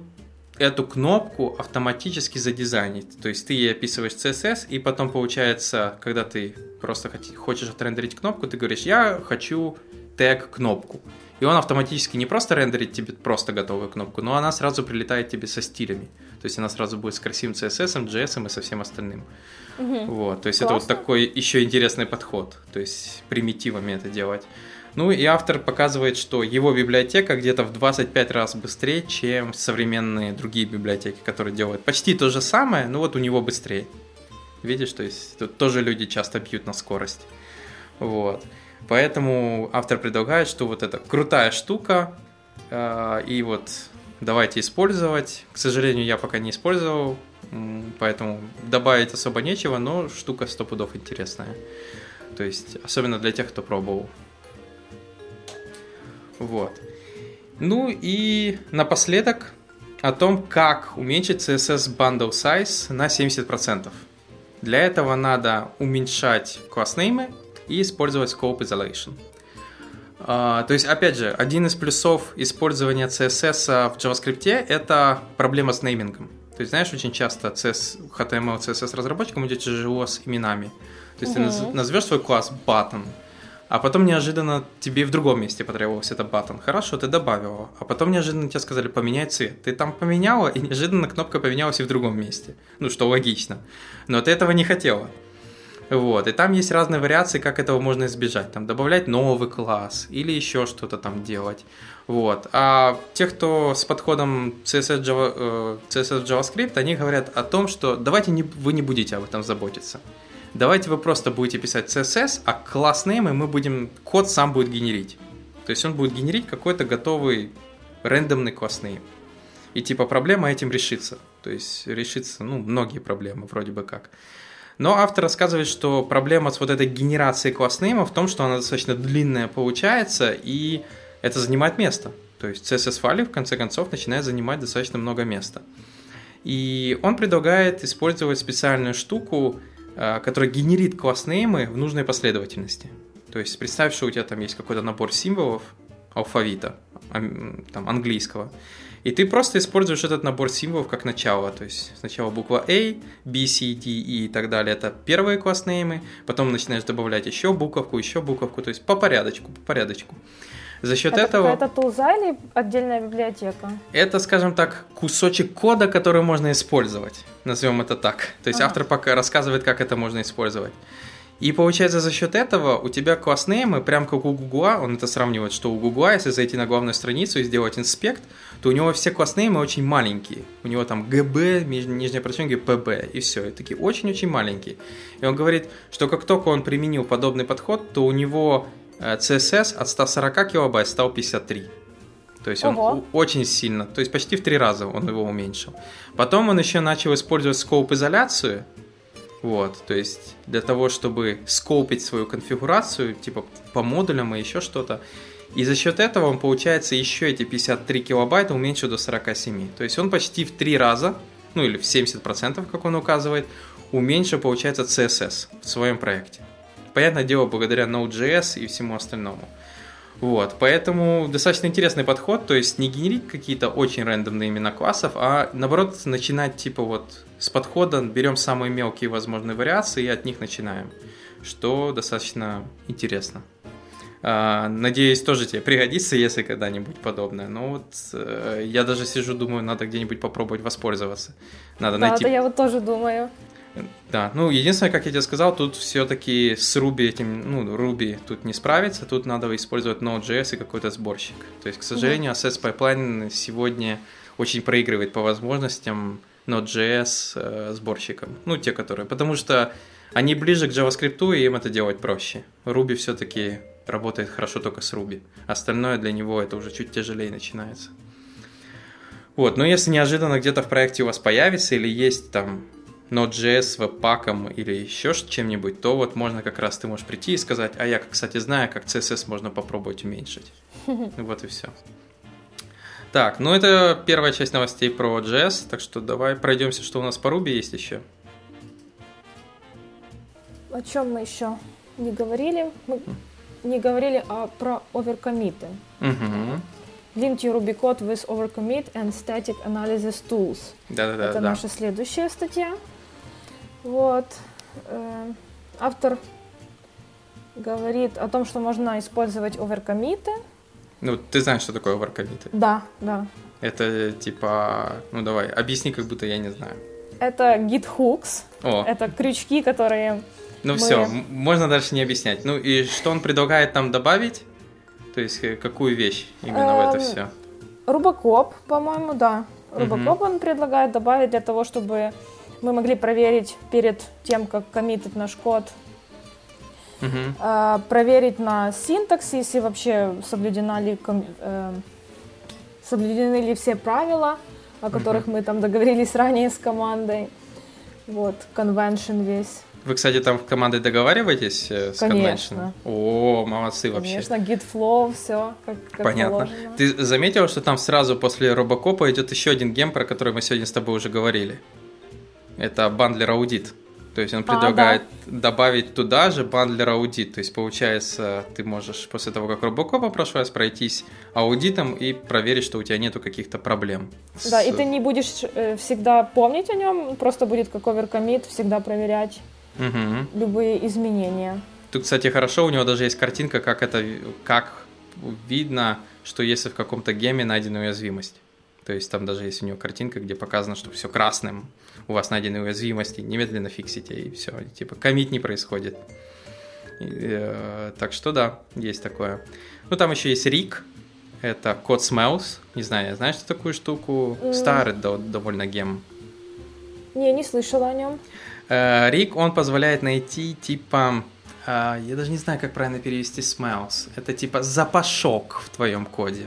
S1: эту кнопку автоматически задизайнить. То есть ты ей описываешь CSS, и потом получается, когда ты просто хочешь отрендерить кнопку, ты говоришь, я хочу тег кнопку. И он автоматически не просто рендерит тебе просто готовую кнопку, но она сразу прилетает тебе со стилями. То есть она сразу будет с красивым CSS, JS и со всем остальным.
S2: Угу.
S1: Вот, то есть Классно. это вот такой еще интересный подход. То есть примитивами это делать. Ну и автор показывает, что его библиотека где-то в 25 раз быстрее, чем современные другие библиотеки, которые делают почти то же самое, но вот у него быстрее. Видишь, то есть тут тоже люди часто бьют на скорость. Вот. Поэтому автор предлагает, что вот это крутая штука, э, и вот давайте использовать. К сожалению, я пока не использовал, поэтому добавить особо нечего, но штука сто пудов интересная. То есть, особенно для тех, кто пробовал. Вот. Ну и напоследок о том, как уменьшить CSS bundle size на 70%. Для этого надо уменьшать класснеймы и использовать scope isolation. Uh, то есть, опять же, один из плюсов использования CSS в JavaScript это проблема с неймингом. То есть, знаешь, очень часто CS, HTML, CSS разработчикам идет тяжело с именами. То есть, uh-huh. ты назовешь свой класс button, а потом неожиданно тебе в другом месте потребовался этот баттон. Хорошо, ты добавил его. А потом неожиданно тебе сказали поменять цвет. Ты там поменяла, и неожиданно кнопка поменялась и в другом месте. Ну, что логично. Но ты этого не хотела. Вот, и там есть разные вариации, как этого можно избежать. Там добавлять новый класс или еще что-то там делать. Вот. А те, кто с подходом CSS, Java, э, CSS JavaScript, они говорят о том, что давайте не, вы не будете об этом заботиться. Давайте вы просто будете писать CSS, а класс name мы будем, код сам будет генерить. То есть он будет генерить какой-то готовый рандомный класс name. И типа проблема этим решится. То есть решится, ну, многие проблемы вроде бы как. Но автор рассказывает, что проблема с вот этой генерацией класснейма в том, что она достаточно длинная получается, и это занимает место. То есть CSS-файлы в конце концов начинает занимать достаточно много места. И он предлагает использовать специальную штуку, который генерит класснеймы в нужной последовательности. То есть представь, что у тебя там есть какой-то набор символов алфавита, там, английского, и ты просто используешь этот набор символов как начало. То есть сначала буква A, B, C, D, E и так далее. Это первые класснеймы. Потом начинаешь добавлять еще буковку, еще буковку. То есть по порядочку, по порядочку. За счет
S2: это
S1: этого...
S2: Это тулза или отдельная библиотека?
S1: Это, скажем так, кусочек кода, который можно использовать. Назовем это так. То есть ага. автор пока рассказывает, как это можно использовать. И получается за счет этого у тебя класснеймы, прям как у Гугла, он это сравнивает, что у Гугла, если зайти на главную страницу и сделать инспект, то у него все класснеймы очень маленькие. У него там ГБ, нижнее подчеркивание, ПБ, и все. И такие очень-очень маленькие. И он говорит, что как только он применил подобный подход, то у него CSS э, от 140 килобайт стал 53. То есть он Ого. очень сильно, то есть почти в три раза он его уменьшил. Потом он еще начал использовать скоуп-изоляцию, вот, то есть для того, чтобы скопить свою конфигурацию, типа по модулям и еще что-то. И за счет этого он, получается, еще эти 53 килобайта уменьшил до 47. То есть он почти в три раза, ну или в 70%, как он указывает, уменьшил, получается, CSS в своем проекте. Понятное дело, благодаря Node.js и всему остальному. Вот, поэтому достаточно интересный подход, то есть не генерить какие-то очень рандомные имена классов, а наоборот начинать типа вот с подхода берем самые мелкие возможные вариации и от них начинаем, что достаточно интересно. А, надеюсь, тоже тебе пригодится, если когда-нибудь подобное. Но вот э, я даже сижу, думаю, надо где-нибудь попробовать воспользоваться. Надо
S2: да,
S1: найти...
S2: Да, я вот тоже думаю.
S1: Да, ну единственное, как я тебе сказал, тут все-таки с Ruby этим, ну, Ruby тут не справится, тут надо использовать Node.js и какой-то сборщик. То есть, к сожалению, Access Pipeline сегодня очень проигрывает по возможностям Node.js э, сборщикам. Ну, те, которые. Потому что они ближе к JavaScript, и им это делать проще. Ruby все-таки работает хорошо только с Ruby. Остальное для него это уже чуть тяжелее начинается. Вот, но если неожиданно где-то в проекте у вас появится или есть там Node.js веб-паком или еще чем-нибудь, то вот можно как раз ты можешь прийти и сказать, а я, кстати, знаю, как CSS можно попробовать уменьшить. <laughs> Вот и все. Так, ну это первая часть новостей про JS, так что давай пройдемся, что у нас по Ruby есть еще.
S2: О чем мы еще не говорили? Мы не говорили а про оверкомиты.
S1: Угу.
S2: Link to Ruby code with overcommit and static analysis tools.
S1: Да-да-да.
S2: Это
S1: да.
S2: наша следующая статья. Вот. Э, автор говорит о том, что можно использовать оверкомиты.
S1: Ну, ты знаешь, что такое оверкомиты?
S2: Да, да.
S1: Это типа, ну давай, объясни, как будто я не знаю.
S2: Это git hooks.
S1: О.
S2: Это крючки, которые.
S1: Ну мы... все, можно дальше не объяснять. Ну и что он предлагает там добавить? То есть э, какую вещь именно в это все? Эм,
S2: Рубокоп, по-моему, да. Рубокоп он предлагает добавить для того, чтобы мы могли проверить перед тем, как коммитить наш код,
S1: uh
S2: проверить на синтаксис и вообще соблюдена ли, э, соблюдены ли все правила, о которых uh мы там договорились <laughs> ранее с командой. Вот, convention весь.
S1: Вы, кстати, там в команде договариваетесь э, с
S2: Конечно.
S1: Convention? О, молодцы вообще.
S2: Конечно, git flow, все как, как
S1: Понятно.
S2: положено.
S1: Ты заметил, что там сразу после Робокопа идет еще один гем, про который мы сегодня с тобой уже говорили? Это бандлер аудит. То есть он
S2: А,
S1: предлагает добавить туда же бандлер аудит. То есть получается, ты можешь после того, как Робокопа прошел, пройтись аудитом и проверить, что у тебя нету каких-то проблем.
S2: Да,
S1: с-
S2: и ты не будешь э, всегда помнить о нем, просто будет как оверкомит, всегда проверять
S1: Мгм.
S2: любые изменения.
S1: Тут, кстати, хорошо, у него даже есть картинка, как это, как видно, что если в каком-то геме найдена уязвимость. То есть там даже есть у него картинка, где показано, что все красным, у вас найдены уязвимости, немедленно фиксите, и все. Типа комит не происходит. И, э, так что да, есть такое. Ну, там еще есть Рик, это код Smells. Не знаю, знаешь что такую штуку?
S2: М.
S1: Старый до- довольно гем.
S2: Не, не слышала о нем.
S1: Э, Рик, он позволяет найти типа, э, я даже не знаю, как правильно перевести smells. Это типа запашок в твоем коде.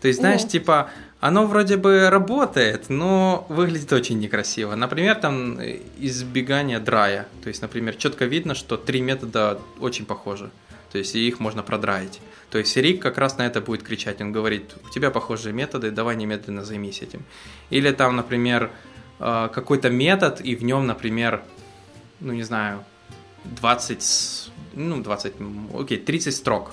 S1: То есть, знаешь,
S2: Мгм.
S1: типа, оно вроде бы работает, но выглядит очень некрасиво. Например, там э, избегание драя. То есть, например, четко видно, что три метода очень похожи. То есть, их можно продраить. То есть, Рик как раз на это будет кричать. Он говорит, у тебя похожие методы, давай немедленно займись этим. Или там, например, э, какой-то метод, и в нем, например, ну не знаю, 20, с- ну 20, м, окей, 30 строк.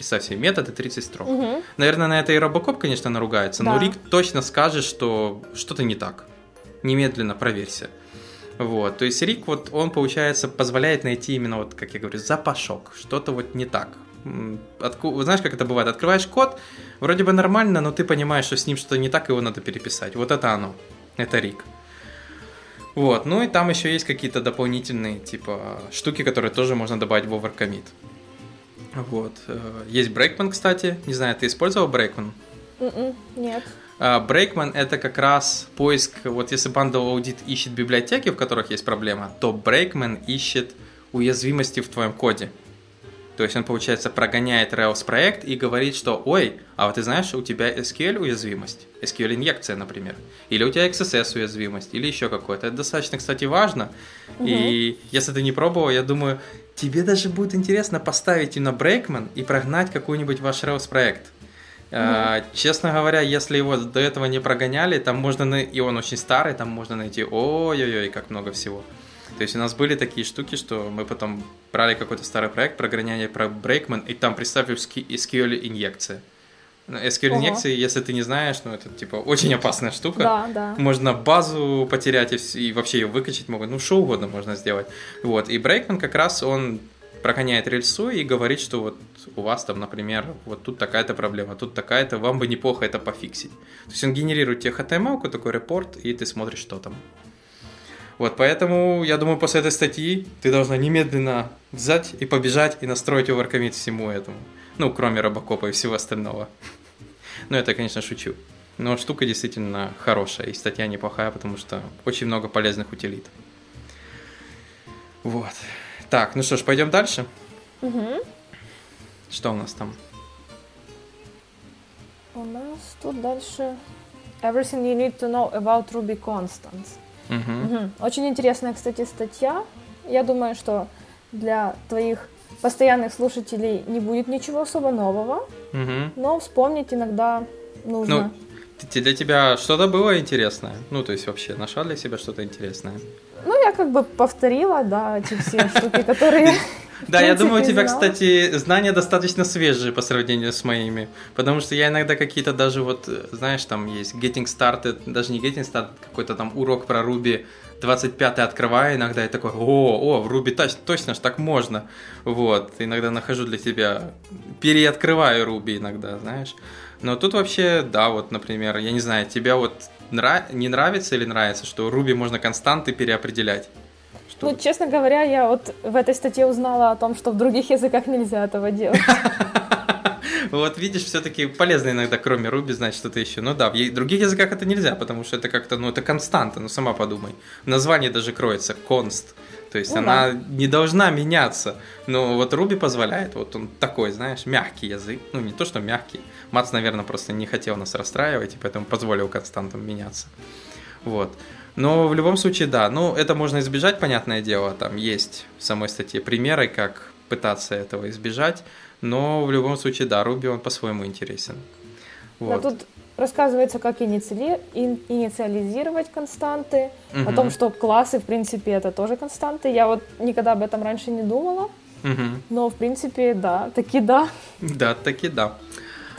S1: Представь себе, методы 30 строк.
S2: Мгм.
S1: Наверное, на это и Робокоп, конечно, наругается, но
S2: Да.
S1: Рик точно скажет, что что-то не так. Немедленно проверься. Вот, то есть Рик, вот он, получается, позволяет найти именно, вот, как я говорю, запашок, что-то вот не так. Отку- Знаешь, как это бывает? Открываешь код, вроде бы нормально, но ты понимаешь, что с ним что-то не так, его надо переписать. Вот это оно. Это Рик. Вот, ну и там еще есть какие-то дополнительные, типа, штуки, которые тоже можно добавить в overcommit. Вот. э, Есть Breakman, кстати. Не знаю, ты использовал Breakman?
S2: М-м, Нет.
S1: А, Breakman это как раз поиск, вот если Bundle Audit ищет библиотеки, в которых есть проблема, то Breakman ищет уязвимости в твоем коде. То есть он, получается, прогоняет Rails проект и говорит, что ой, а вот ты знаешь, у тебя SQL уязвимость, SQL инъекция, например, или у тебя XSS уязвимость, или еще какое-то. Это достаточно, кстати, важно. И если ты не пробовал, я думаю, тебе даже будет интересно поставить и на Breakman и прогнать какой-нибудь ваш Rails проект. А, Честно говоря, если его до этого не прогоняли, там можно, на- и он очень старый, там можно найти ой-ой-ой, как много всего. То есть у нас были такие штуки, что мы потом брали какой-то старый проект про гоняние про Breakman, и там, представь, ски- SQL инъекция. Ну, SQL инъекции, если ты не знаешь, ну это типа очень опасная штука.
S2: Да, да.
S1: Можно базу потерять и, и вообще ее выкачать могут. Ну, что угодно можно сделать. Вот. И Брейкман как раз он прогоняет рельсу и говорит, что вот у вас там, например, вот тут такая-то проблема, тут такая-то, вам бы неплохо это пофиксить. То есть он генерирует тебе HTML, такой репорт, и ты смотришь, что там. Вот, поэтому, я думаю, после этой статьи ты должна немедленно взять и побежать и настроить оверкомит всему этому. Ну, кроме Робокопа и всего остального. <laughs> Ну, это, конечно, шучу. Но штука действительно хорошая, и статья неплохая, потому что очень много полезных утилит. Вот. Так, ну что ж, пойдем дальше.
S2: Мгм.
S1: Что у нас там?
S2: У нас тут дальше Everything you need to know about Ruby constants.
S1: Мгм.
S2: Очень интересная, кстати, статья. Я думаю, что для твоих постоянных слушателей не будет ничего особо нового,
S1: Мгм.
S2: но вспомнить иногда нужно.
S1: Т- Для тебя что-то было интересное? Ну, то есть вообще нашла для себя что-то интересное?
S2: Ну, я как бы повторила, да, эти все <laughs> штуки, которые...
S1: Да, я думаю, у тебя, кстати, знания достаточно свежие по сравнению с моими. Потому что я иногда какие-то даже вот, знаешь, там есть Getting Started, даже не Getting Started, какой-то там урок про Ruby 25 открываю иногда и такой, о, о, в Ruby точ- точно ж так можно. Вот, иногда нахожу для тебя, переоткрываю Ruby иногда, знаешь. Но тут вообще, да, вот, например, я не знаю, тебе вот нра- не нравится или нравится, что Ruby можно константы переопределять? Что-
S2: Ну, честно говоря, я вот в этой статье узнала о том, что в других языках нельзя этого делать. <laughs>
S1: Вот видишь, все-таки полезно иногда, кроме Руби, знать что-то еще. Ну да, в других языках это нельзя, потому что это как-то, ну это константа, ну сама подумай. В названии даже кроется конст. То есть
S2: Ну
S1: она не должна меняться. Но вот Руби позволяет, вот он такой, знаешь, мягкий язык. Ну не то, что мягкий. Мац, наверное, просто не хотел нас расстраивать, и поэтому позволил константам меняться. Вот. Но в любом случае, да, ну, это можно избежать, понятное дело, там есть в самой статье примеры, как пытаться этого избежать, но в любом случае, да, Руби, он по-своему интересен.
S2: Вот. Да, тут рассказывается, как инициали... инициализировать константы, угу. о том, что классы, в принципе, это тоже константы. Я вот никогда об этом раньше не думала, угу. но, в принципе, да, таки да.
S1: Да, таки да.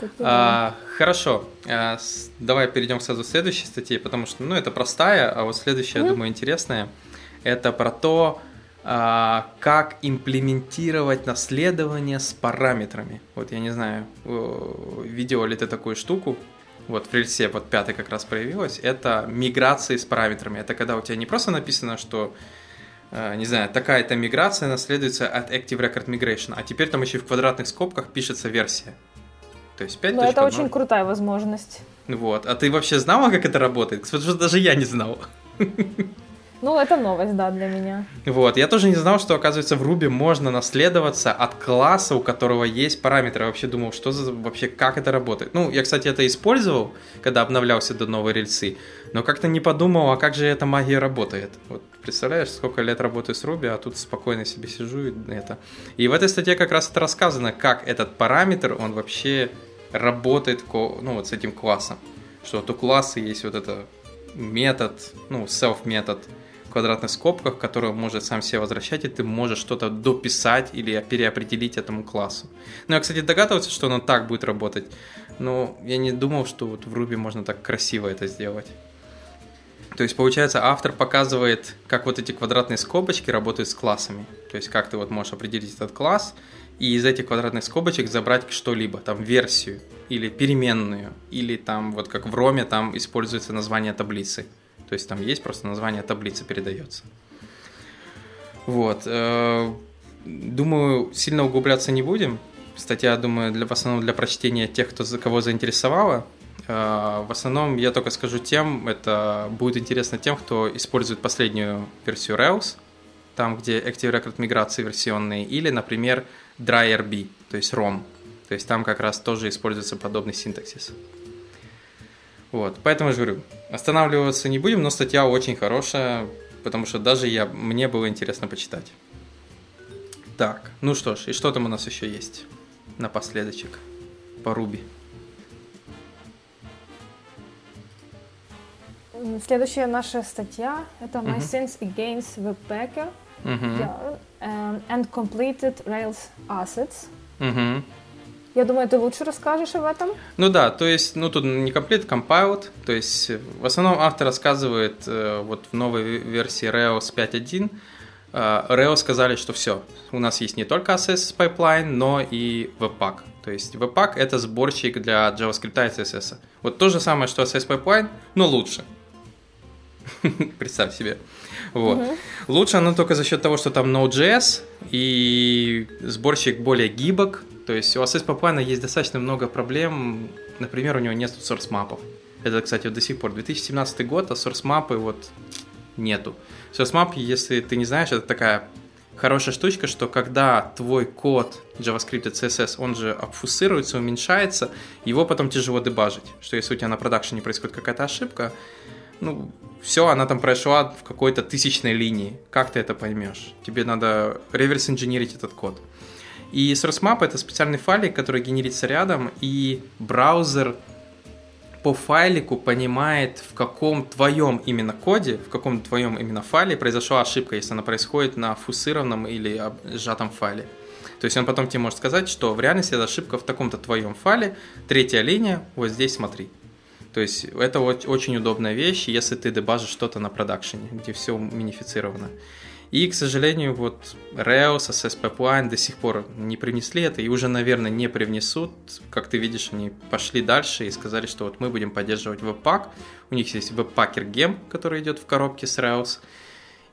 S1: Таки а, Хорошо, а, давай перейдем сразу к следующей статье, потому что, ну, это простая, а вот следующая, угу. я думаю, интересная. Это про то, а, как имплементировать наследование с параметрами. Вот я не знаю, видел ли ты такую штуку, вот в рельсе вот пятый как раз проявилась, это миграции с параметрами. Это когда у тебя не просто написано, что э, не знаю, такая-то миграция наследуется от Active Record Migration, а теперь там еще в квадратных скобках пишется версия.
S2: То есть 5. Ну, это очень крутая возможность.
S1: Вот. А ты вообще знала, как это работает? Потому что даже я не знал. <laughs>
S2: Ну, это новость, да, для меня.
S1: Вот, я тоже не знал, что, оказывается, в Ruby можно наследоваться от класса, у которого есть параметры. Вообще думал, что за, вообще, как это работает. Ну, я, кстати, это использовал, когда обновлялся до новой рельсы, но как-то не подумал, а как же эта магия работает. Вот, представляешь, сколько лет работаю с Ruby, а тут спокойно себе сижу и это. И в этой статье как раз это рассказано, как этот параметр, он вообще работает, ну, вот с этим классом. Что вот у класса есть вот это метод, ну, self-метод, квадратных скобках, который может сам себе возвращать, и ты можешь что-то дописать или переопределить этому классу. Ну, я, кстати, догадывался, что оно так будет работать, но я не думал, что вот в Ruby можно так красиво это сделать. То есть, получается, автор показывает, как вот эти квадратные скобочки работают с классами. То есть, как ты вот можешь определить этот класс, и из этих квадратных скобочек забрать что-либо, там версию, или переменную, или там, вот как в Роме, там используется название таблицы. То есть там есть просто название таблицы передается. Вот. Э, думаю, сильно углубляться не будем. Статья, думаю, для, в основном для прочтения тех, кто, кого заинтересовала. Э, в основном я только скажу тем, это будет интересно тем, кто использует последнюю версию Rails, там, где Active Record миграции версионные, или, например, DryRB, то есть ROM. То есть там как раз тоже используется подобный синтаксис. Вот, поэтому я же говорю, останавливаться не будем, но статья очень хорошая, потому что даже я, мне было интересно почитать. Так, ну что ж, и что там у нас еще есть напоследочек по Руби?
S2: Следующая наша статья это My uh-huh. Sins Against Webpacker uh-huh. and Completed Rails Assets. Uh-huh. Я думаю, ты лучше расскажешь об этом.
S1: Ну да, то есть, ну тут не complete, compiled, то есть в основном автор рассказывает э, вот в новой версии Rails 5.1, э, Rails сказали, что все, у нас есть не только CSS pipeline, но и Webpack. То есть Webpack это сборщик для JavaScript и CSS. Вот то же самое, что CSS pipeline, но лучше. <laughs> Представь себе. Вот. Угу. Лучше оно только за счет того, что там Node.js и сборщик более гибок, то есть у Access Pipeline есть достаточно много проблем. Например, у него нет source мапов. Это, кстати, вот до сих пор 2017 год, а source мапы вот нету. Map, если ты не знаешь, это такая хорошая штучка, что когда твой код JavaScript и CSS, он же обфусируется, уменьшается, его потом тяжело дебажить. Что если у тебя на продакшене происходит какая-то ошибка, ну, все, она там прошла в какой-то тысячной линии. Как ты это поймешь? Тебе надо реверс-инженерить этот код. И SourceMap — это специальный файлик, который генерится рядом, и браузер по файлику понимает, в каком твоем именно коде, в каком твоем именно файле произошла ошибка, если она происходит на фусированном или сжатом файле. То есть он потом тебе может сказать, что в реальности эта ошибка в таком-то твоем файле, третья линия, вот здесь смотри. То есть это очень удобная вещь, если ты дебажишь что-то на продакшене, где все минифицировано. И, к сожалению, вот Rails, SS Pipeline до сих пор не принесли это и уже, наверное, не привнесут. Как ты видишь, они пошли дальше и сказали, что вот мы будем поддерживать Webpack. У них есть Gem, который идет в коробке с Rails.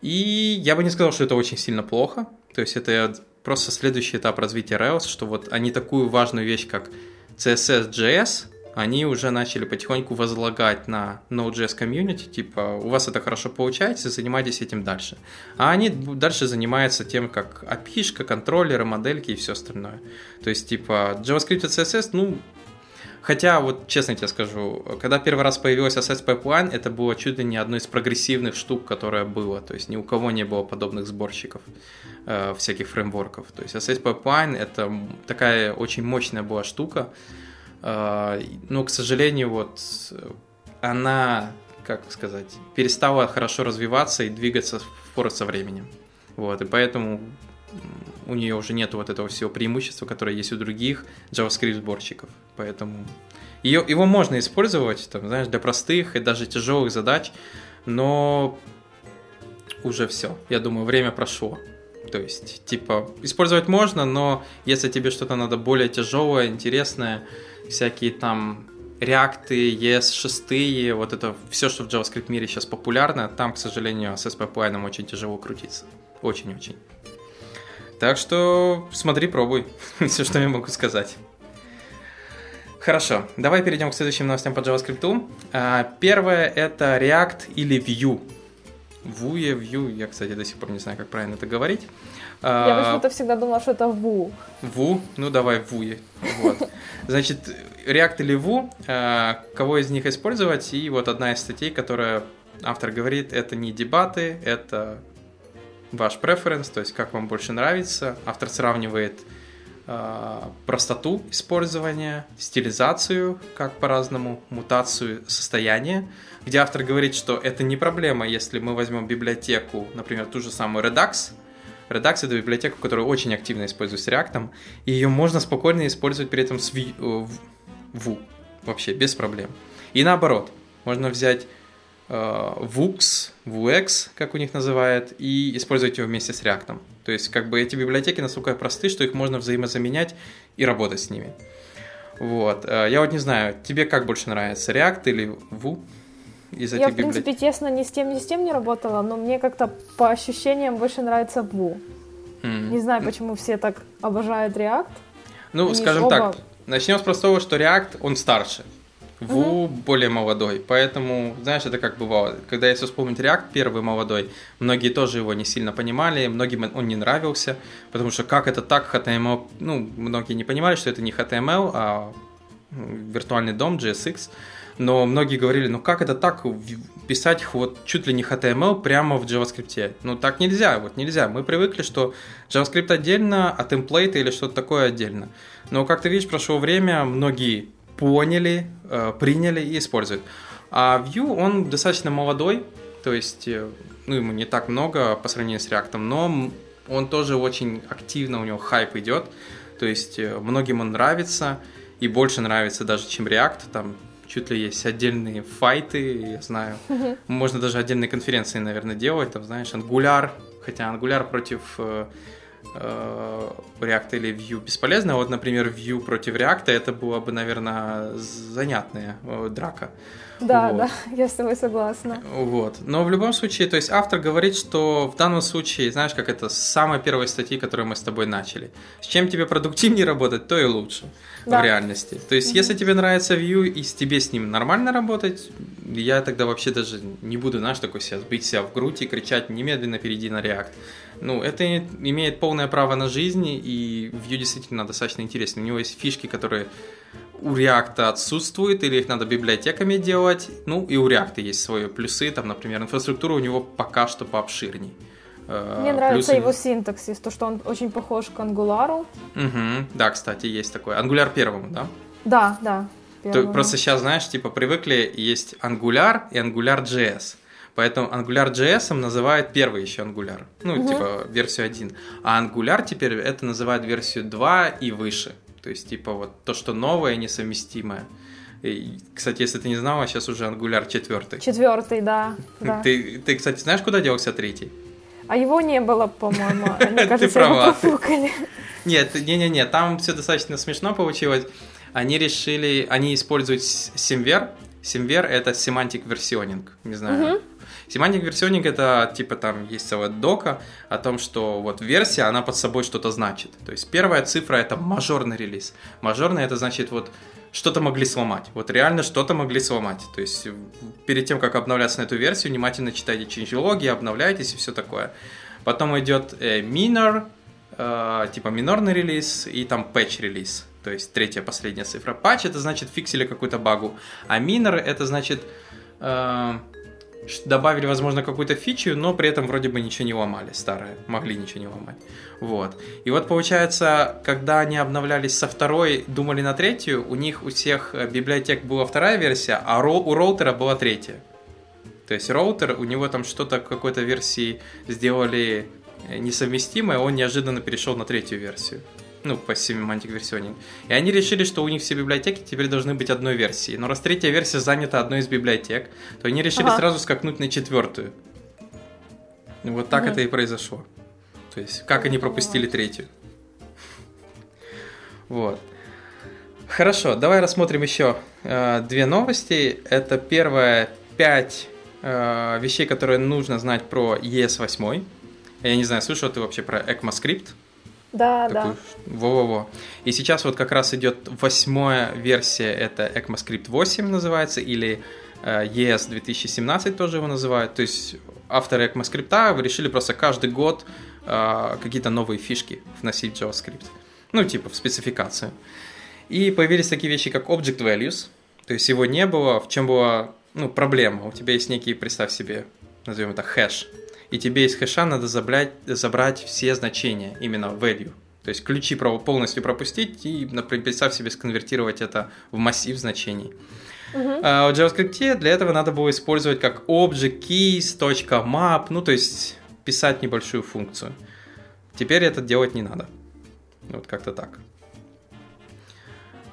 S1: И я бы не сказал, что это очень сильно плохо. То есть это просто следующий этап развития Rails, что вот они такую важную вещь, как CSS.js, они уже начали потихоньку возлагать на Node.js комьюнити, типа, у вас это хорошо получается, занимайтесь этим дальше. А они дальше занимаются тем, как API, контроллеры, модельки и все остальное. То есть, типа, JavaScript и CSS, ну, Хотя, вот честно тебе скажу, когда первый раз появилась SS Pipeline, это было чуть ли не одной из прогрессивных штук, которая была. То есть ни у кого не было подобных сборщиков э, всяких фреймворков. То есть SS Pipeline это такая очень мощная была штука. Э, но, к сожалению, вот она, как сказать, перестала хорошо развиваться и двигаться в со временем. Вот, и поэтому у нее уже нет вот этого всего преимущества, которое есть у других JavaScript сборщиков. Поэтому ее, его можно использовать, там, знаешь, для простых и даже тяжелых задач, но уже все. Я думаю, время прошло. То есть, типа, использовать можно, но если тебе что-то надо более тяжелое, интересное, всякие там реакты, ES6, вот это все, что в JavaScript мире сейчас популярно, там, к сожалению, с SPP очень тяжело крутиться. Очень-очень. Так что смотри, пробуй. <laughs> Все, что я могу сказать. Хорошо, давай перейдем к следующим новостям по JavaScript. А, первое это React или Vue. Vue, Vue, я, кстати, до сих пор не знаю, как правильно это говорить.
S2: Я а, почему-то всегда думала, что это Vue.
S1: Vue? Ну, давай Vue. Вот. Значит, React или Vue, а, кого из них использовать? И вот одна из статей, которая автор говорит, это не дебаты, это ваш преференс, то есть как вам больше нравится. Автор сравнивает э, простоту использования, стилизацию, как по-разному, мутацию состояния, где автор говорит, что это не проблема, если мы возьмем библиотеку, например, ту же самую Redux. Redux — это библиотека, которая очень активно используется с React, и ее можно спокойно использовать при этом с Vue, вообще без проблем. И наоборот, можно взять Э, Vux, Vuex, как у них называют, и использовать его вместе с React. То есть, как бы эти библиотеки настолько просты, что их можно взаимозаменять и работать с ними. Вот. Э, я вот не знаю, тебе как больше нравится, React или Vue?
S2: Из этих Я, в принципе, библиотек? честно, ни с тем, ни с тем не работала, но мне как-то по ощущениям больше нравится Vue. Mm. Не знаю, почему все так обожают React.
S1: Ну, Они скажем оба... так, начнем с простого, что React, он старше. Ву угу. более молодой, поэтому, знаешь, это как бывало. Когда если вспомнить React первый молодой, многие тоже его не сильно понимали, многим он не нравился, потому что как это так, HTML, ну, многие не понимали, что это не HTML, а виртуальный дом, JSX, но многие говорили, ну как это так, писать вот чуть ли не HTML прямо в JavaScript. Ну так нельзя, вот нельзя. Мы привыкли, что JavaScript отдельно, а темплейты или что-то такое отдельно. Но как ты видишь, прошло время, многие поняли, э, приняли и используют. А Vue, он достаточно молодой, то есть, э, ну, ему не так много по сравнению с React, но он тоже очень активно, у него хайп идет, то есть, э, многим он нравится, и больше нравится даже, чем React, там чуть ли есть отдельные файты, я знаю, можно даже отдельные конференции, наверное, делать, там, знаешь, Angular, хотя Angular против э, React или Vue бесполезно. Вот, например, Vue против React это была бы, наверное, занятная э, драка.
S2: Да, вот. да, <laughs> я с тобой согласна.
S1: Вот. Но в любом случае, то есть автор говорит, что в данном случае, знаешь, как это с самой первой статьи, которую мы с тобой начали. С чем тебе продуктивнее <laughs> работать, то и лучше да. в реальности. То есть, mm если тебе нравится Vue и тебе с ним нормально работать, я тогда вообще даже не буду, знаешь, такой себя бить себя в грудь и кричать немедленно перейди на React. Ну, это имеет полное право на жизнь, и Vue действительно достаточно интересный. У него есть фишки, которые у React отсутствуют, или их надо библиотеками делать. Ну, и у React есть свои плюсы, там, например, инфраструктура у него пока что пообширней.
S2: Э, Мне нравится его синтаксис, то, что он очень похож к Angular.
S1: Угу, да, кстати, есть такой. Angular первому, да?
S2: Да, да.
S1: То, просто сейчас, знаешь, типа привыкли, есть Angular и Angular JS. Поэтому Angular JS называют первый еще Angular. Ну, угу. типа версию 1. А Angular теперь это называют версию 2 и выше. То есть, типа, вот то, что новое, несовместимое. И, кстати, если ты не знала, сейчас уже Angular 4.
S2: Четвертый, да.
S1: да. Ты, ты, кстати, знаешь, куда делся третий?
S2: А его не было, по-моему. <laughs> Мне кажется, его профукали.
S1: Нет, не-не-не, там все достаточно смешно получилось. Они решили, они используют Simver. Simver — это semantic versioning, не знаю. Semantic versioning это типа там есть целая дока о том, что вот версия, она под собой что-то значит. То есть первая цифра это мажорный релиз. Мажорный это значит вот что-то могли сломать. Вот реально что-то могли сломать. То есть перед тем, как обновляться на эту версию, внимательно читайте changelog, обновляйтесь и все такое. Потом идет э, minor, э, типа минорный релиз и там patch релиз. то есть третья последняя цифра. Патч это значит фиксили какую-то багу, а минор это значит э, добавили, возможно, какую-то фичу, но при этом вроде бы ничего не ломали, старое, могли ничего не ломать. Вот. И вот получается, когда они обновлялись со второй, думали на третью, у них у всех э, библиотек была вторая версия, а у роутера была третья. То есть роутер, у него там что-то какой-то версии сделали э, несовместимое, он неожиданно перешел на третью версию ну, по Semantic Versioning. И они решили, что у них все библиотеки теперь должны быть одной версии. Но раз третья версия занята одной из библиотек, то они решили ага. сразу скакнуть на четвертую. Вот так угу. это и произошло. То есть, как они пропустили третью. <laughs> Вот. Хорошо, давай рассмотрим еще э, две новости. Это первое, пять э, вещей, которые нужно знать про ES8. Я не знаю, слышал ты вообще про ECMAScript?
S2: Да, такую,
S1: да. Во-во-во. И сейчас вот как раз идет восьмая версия, это ECMAScript 8 называется, или э, ES 2017 тоже его называют. То есть авторы ECMAScript решили просто каждый год э, какие-то новые фишки вносить в JavaScript. Ну, типа в спецификацию. И появились такие вещи, как Object Values. То есть его не было, в чем была ну, проблема. У тебя есть некий, представь себе, назовем это хэш и тебе из хэша надо забрать, забрать все значения, именно value. То есть ключи полностью пропустить и, например, представь себе, сконвертировать это в массив значений. Uh-huh. А в JavaScript для этого надо было использовать как object keys, .map, ну то есть писать небольшую функцию. Теперь это делать не надо. Вот как-то так.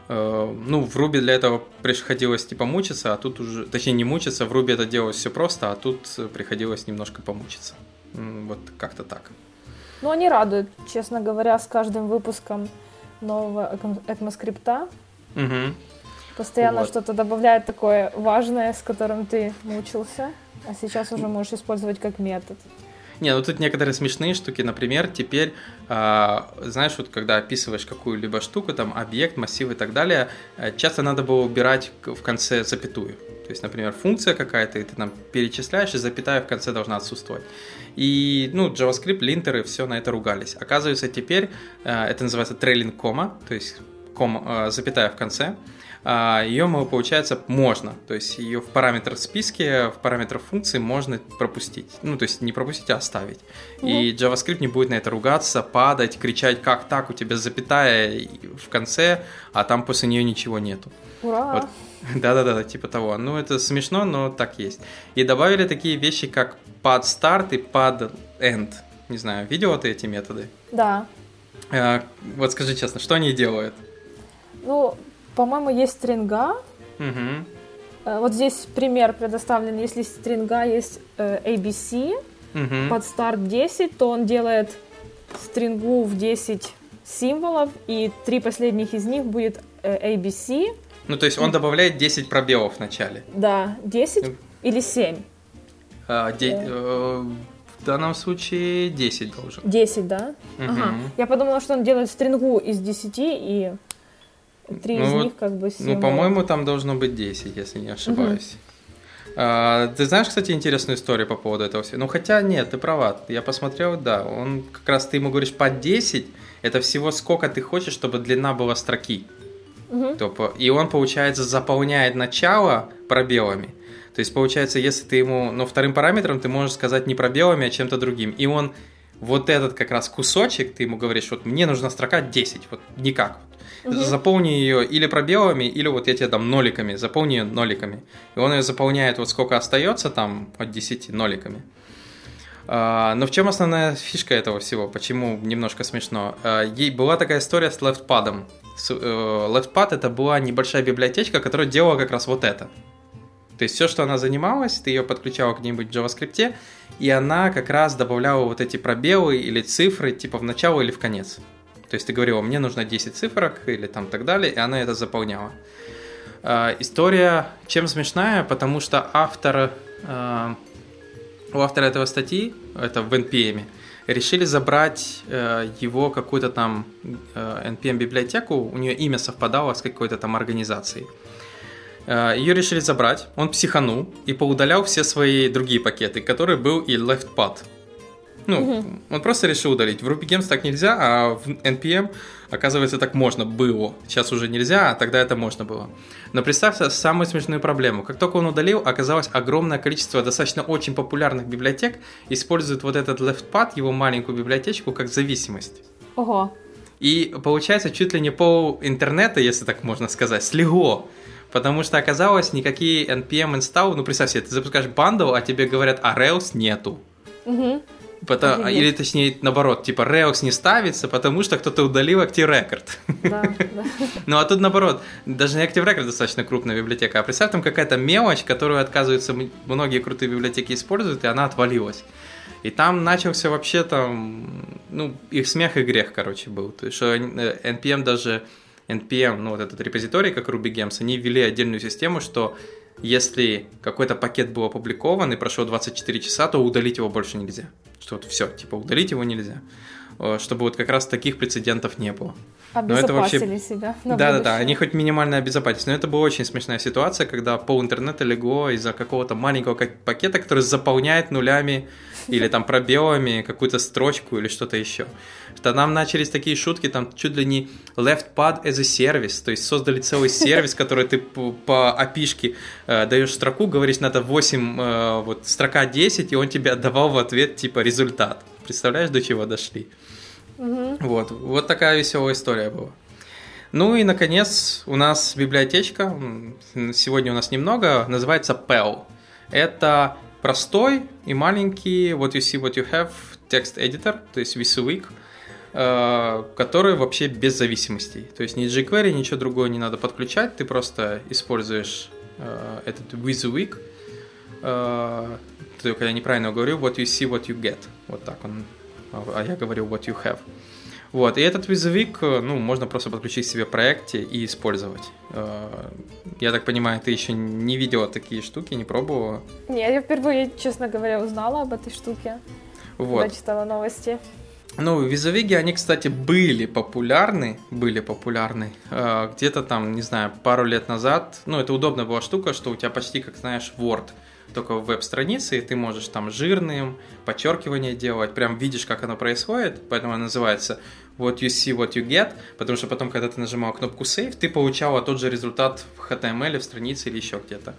S1: Э, ну, в Ruby для этого приходилось типа мучиться, а тут уже, точнее не мучиться, в Ruby это делалось все просто, а тут приходилось немножко помучиться. Вот как-то так.
S2: Ну, они радуют, честно говоря, с каждым выпуском нового ECMAScript.
S1: Угу.
S2: Постоянно вот. что-то добавляет такое важное, с которым ты мучился, а сейчас уже можешь использовать как метод.
S1: Не, ну тут некоторые смешные штуки, например, теперь, э, знаешь, вот когда описываешь какую-либо штуку, там объект, массив и так далее, э, часто надо было убирать в конце запятую. То есть, например, функция какая-то, и ты там перечисляешь, и запятая в конце должна отсутствовать. И, ну, JavaScript, линтеры, все на это ругались. Оказывается, теперь э, это называется trailing comma, то есть ком, э, запятая в конце, ее, получается, можно. То есть ее в параметр списке, в параметр функции можно пропустить. Ну, то есть не пропустить, а оставить. Mm-hmm. И JavaScript не будет на это ругаться, падать, кричать, как так, у тебя запятая в конце, а там после нее ничего нету.
S2: Ура! Вот. <laughs>
S1: Да-да-да, типа того. Ну, это смешно, но так есть. И добавили такие вещи, как pad start и pad end. Не знаю, видела ты эти методы?
S2: Да.
S1: А, вот скажи честно, что они делают?
S2: Ну, по-моему, есть стринга.
S1: Угу.
S2: Вот здесь пример предоставлен. Если стринга есть э, ABC угу. под старт 10, то он делает стрингу в 10 символов, и три последних из них будет э, ABC.
S1: Ну, то есть он добавляет 10 пробелов в начале.
S2: Да, 10 ну, или 7.
S1: А, де- э, в данном случае 10 должен.
S2: 10, да? Угу. Ага. Я подумала, что он делает стрингу из 10 и Три ну, из них как бы
S1: символы. Ну, по-моему, там должно быть 10, если не ошибаюсь. Угу. А, ты знаешь, кстати, интересную историю по поводу этого всего? Ну, хотя нет, ты права. Я посмотрел, да, он как раз, ты ему говоришь, по 10, это всего сколько ты хочешь, чтобы длина была строки. Угу. И он, получается, заполняет начало пробелами. То есть, получается, если ты ему, ну, вторым параметром ты можешь сказать не пробелами, а чем-то другим. И он вот этот как раз кусочек, ты ему говоришь, вот мне нужна строка 10, вот никак угу. заполни ее или пробелами, или вот я тебе дам ноликами, заполни ее ноликами. И он ее заполняет вот сколько остается там от 10 ноликами. Uh, но в чем основная фишка этого всего? Почему немножко смешно? Uh, ей была такая история с LeftPad. LeftPad это была небольшая библиотечка, которая делала как раз вот это. То есть все, что она занималась, ты ее подключала к нибудь в JavaScript, и она как раз добавляла вот эти пробелы или цифры типа в начало или в конец. То есть ты говорила, мне нужно 10 цифрок или там так далее, и она это заполняла. Э, история чем смешная, потому что автор, э, у автора этого статьи, это в NPM, решили забрать э, его какую-то там NPM библиотеку, у нее имя совпадало с какой-то там организацией. Ее решили забрать, он психанул и поудалял все свои другие пакеты, которые был и LeftPad. Ну, угу. он просто решил удалить. В Ruby Games так нельзя, а в NPM, оказывается, так можно было. Сейчас уже нельзя, а тогда это можно было. Но представьте самую смешную проблему. Как только он удалил, оказалось огромное количество достаточно очень популярных библиотек используют вот этот leftpad, его маленькую библиотечку, как зависимость.
S2: Ого.
S1: И получается чуть ли не пол интернета, если так можно сказать, слегло. Потому что оказалось, никакие npm install, ну представь себе, ты запускаешь бандл, а тебе говорят, а Rails нету.
S2: Угу.
S1: Потому, или точнее наоборот, типа Rails не ставится, потому что кто-то удалил Active Record.
S2: Да, да. <laughs>
S1: Ну а тут наоборот, даже не Active Record достаточно крупная библиотека, а представь там какая-то мелочь, которую отказываются многие крутые библиотеки используют, и она отвалилась. И там начался вообще там, ну, их смех и грех, короче, был. То есть, что NPM даже, NPM, ну, вот этот репозиторий, как Ruby Gems, они ввели отдельную систему, что если какой-то пакет был опубликован и прошло 24 часа, то удалить его больше нельзя. Что вот все, типа удалить его нельзя. Э, чтобы вот как раз таких прецедентов не было.
S2: Но это вообще... себя.
S1: Да-да-да, они хоть минимально обезопасились. Но это была очень смешная ситуация, когда пол интернета легло из-за какого-то маленького пакета, который заполняет нулями или там пробелами какую-то строчку или что-то еще. Что нам начались такие шутки, там чуть ли не left pad as a service, то есть создали целый сервис, <laughs> который ты по опишке э, даешь строку, говоришь, надо 8, э, вот строка 10, и он тебе отдавал в ответ типа результат. Представляешь, до чего дошли?
S2: Угу.
S1: Вот, вот такая веселая история была. Ну и, наконец, у нас библиотечка, сегодня у нас немного, называется PEL. Это простой и маленький what you see, what you have текст editor, то есть VisuWeek, э, который вообще без зависимостей. То есть ни jQuery, ничего другого не надо подключать, ты просто используешь э, этот WYSIWYG, э, только я неправильно говорю, what you see, what you get. Вот так он а я говорю what you have. Вот, и этот визовик, ну, можно просто подключить себе в проекте и использовать. Я так понимаю, ты еще не видела такие штуки, не пробовала?
S2: Нет, я впервые, честно говоря, узнала об этой штуке. Вот. Когда читала новости.
S1: Ну, визовиги, они, кстати, были популярны, были популярны э, где-то там, не знаю, пару лет назад. Ну, это удобная была штука, что у тебя почти, как знаешь, Word – только в веб-странице, и ты можешь там жирным, подчеркивание делать, прям видишь, как оно происходит, поэтому она называется what you see, what you get, потому что потом, когда ты нажимал кнопку Save, ты получала тот же результат в HTML, в странице или еще где-то.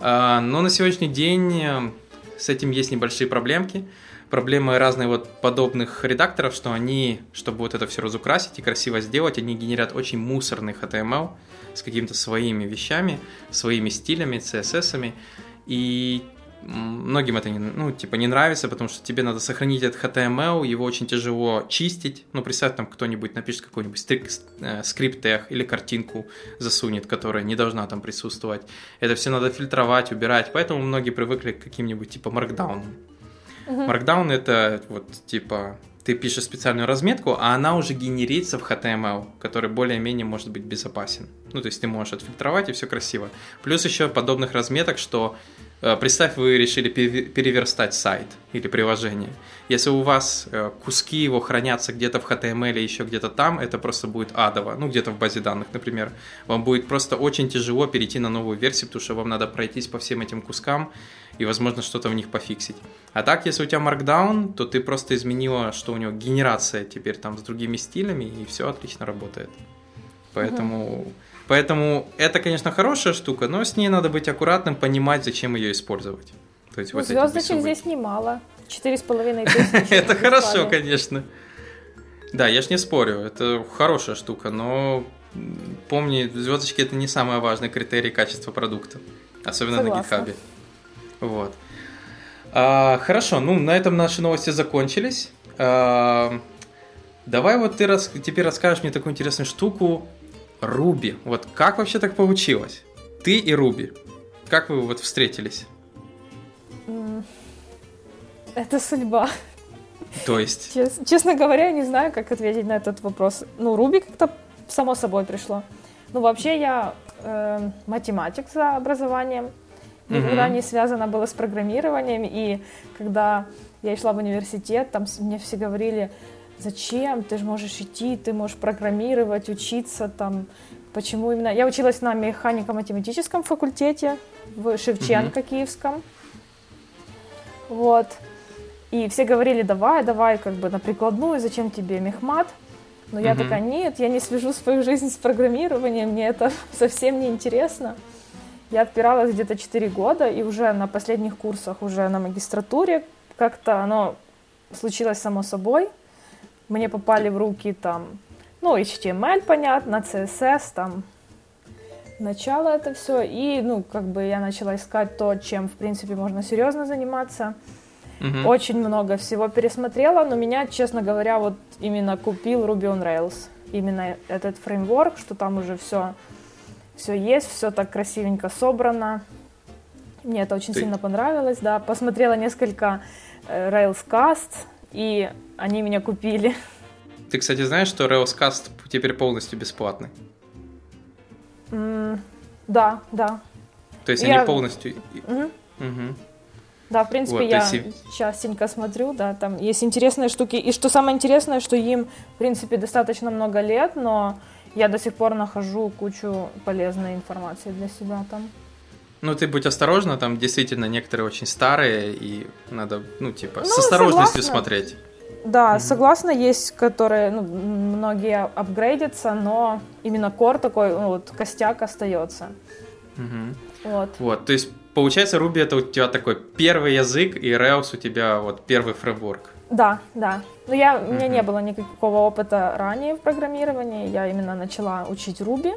S1: А, но на сегодняшний день э, с этим есть небольшие проблемки. Проблемы разные вот подобных редакторов, что они, чтобы вот это все разукрасить и красиво сделать, они генерят очень мусорный HTML с какими-то своими вещами, своими стилями, CSS-ами. И многим это не, ну, типа, не нравится, потому что тебе надо сохранить этот HTML, его очень тяжело чистить. Ну, представь, там кто-нибудь напишет какой-нибудь э, скрипт или картинку засунет, которая не должна там присутствовать. Это все надо фильтровать, убирать, поэтому многие привыкли к каким-нибудь типа Markdown. Uh-huh. Markdown это вот типа ты пишешь специальную разметку, а она уже генерится в HTML, который более-менее может быть безопасен. Ну, то есть ты можешь отфильтровать, и все красиво. Плюс еще подобных разметок, что э, представь, вы решили переверстать сайт или приложение. Если у вас э, куски его хранятся где-то в HTML или еще где-то там, это просто будет адово. Ну, где-то в базе данных, например. Вам будет просто очень тяжело перейти на новую версию, потому что вам надо пройтись по всем этим кускам и, возможно, что-то в них пофиксить. А так, если у тебя Markdown, то ты просто изменила, что у него генерация теперь там с другими стилями, и все отлично работает. Поэтому, угу. поэтому это, конечно, хорошая штука, но с ней надо быть аккуратным, понимать, зачем ее использовать.
S2: То есть ну, вот звездочек здесь немало. Четыре с половиной тысячи. <laughs>
S1: Это хорошо, конечно. Да, я ж не спорю, это хорошая штука, но помни, звездочки это не самый важный критерий качества продукта, особенно на GitHub. Вот. А, хорошо, ну на этом наши новости закончились. А, давай вот ты рас, теперь расскажешь мне такую интересную штуку. Руби. Вот как вообще так получилось? Ты и Руби. Как вы вот встретились?
S2: Это судьба.
S1: То есть?
S2: Чест, честно говоря, я не знаю, как ответить на этот вопрос. Ну, Руби как-то само собой пришло. Ну, вообще я э, математик за образованием никогда не связано было с программированием. И когда я шла в университет, там мне все говорили, зачем, ты же можешь идти, ты можешь программировать, учиться там. Почему именно? Я училась на механико-математическом факультете в Шевченко mm-hmm. Киевском. Вот. И все говорили, давай, давай, как бы на прикладную, зачем тебе мехмат? Но я такая, нет, я не свяжу свою жизнь с программированием, мне это <laughs> совсем не интересно. Я отпиралась где-то 4 года, и уже на последних курсах, уже на магистратуре, как-то оно случилось само собой. Мне попали в руки там, ну, HTML, понятно, CSS, там, начало это все. И, ну, как бы я начала искать то, чем, в принципе, можно серьезно заниматься.
S1: Мгм.
S2: Очень много всего пересмотрела, но меня, честно говоря, вот именно купил Ruby on Rails. Именно этот фреймворк, что там уже все, все есть, все так красивенько собрано. Мне это очень
S1: Ты-
S2: сильно понравилось, да. Посмотрела несколько э, Railscast, и они меня купили.
S1: Ты, кстати, знаешь, что Railscast теперь полностью бесплатный?
S2: М, Да, да.
S1: То есть
S2: Я-
S1: они полностью...
S2: Мгм.
S1: Мгм.
S2: Да, в принципе,
S1: Вот,
S2: я
S1: и-
S2: частенько смотрю, да, там есть интересные штуки. И что самое интересное, что им, в принципе, достаточно много лет, но я до сих пор нахожу кучу полезной информации для себя там.
S1: Ну, ты будь осторожна, там действительно некоторые очень старые, и надо, ну, типа, с
S2: Ну,
S1: осторожностью
S2: согласна.
S1: смотреть.
S2: Да, согласна, есть, которые, ну, многие апгрейдятся, но именно кор такой, ну, вот, костяк остается.
S1: Мгм.
S2: Вот.
S1: Вот, то есть, получается, Ruby это у тебя такой первый язык, и Rails у тебя вот первый фреймворк.
S2: Да, да. Но я, у меня не было никакого опыта ранее в программировании, я именно начала учить Ruby.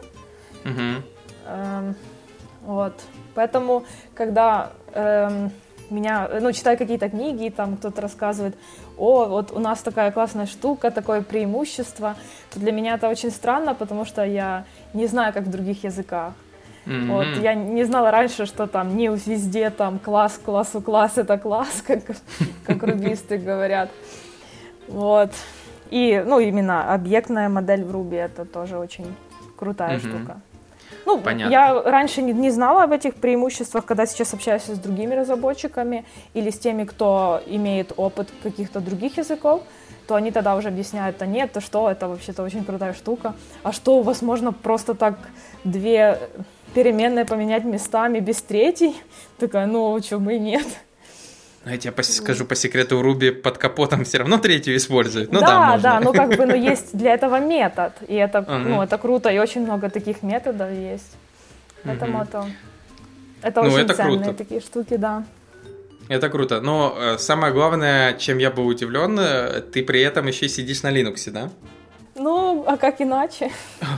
S1: Мгм.
S2: Эм, вот. Поэтому, когда эм, меня, ну, читаю какие-то книги, там кто-то рассказывает, о, вот у нас такая классная штука, такое преимущество, то для меня это очень странно, потому что я не знаю, как в других языках.
S1: Мгм.
S2: Вот, я не знала раньше, что там не везде там класс, классу класс, это класс, <laughs> как, как рубисты говорят. Вот. И, ну, именно объектная модель в Ruby это тоже очень крутая
S1: Мгм.
S2: штука. Ну,
S1: Понятно.
S2: я раньше не, не знала об этих преимуществах, когда сейчас общаюсь с другими разработчиками или с теми, кто имеет опыт каких-то других языков, то они тогда уже объясняют, а нет, то что, это вообще-то очень крутая штука. А что, у вас можно просто так две переменные поменять местами без третьей? Такая, ну, почему и нет?
S1: А Я тебе скажу по секрету, Ruby под капотом все равно третью использует. Ну да,
S2: да,
S1: можно.
S2: да, ну как бы, ну есть для этого метод, и это,
S1: Ага.
S2: ну, это круто, и очень много таких методов есть. Поэтому
S1: Мгм.
S2: это, это
S1: Ну,
S2: очень
S1: это
S2: ценные
S1: круто.
S2: такие штуки, да.
S1: Это круто. Но э, самое главное, чем я был удивлен, э, ты при этом еще сидишь на Linux, да?
S2: Ну, а как иначе?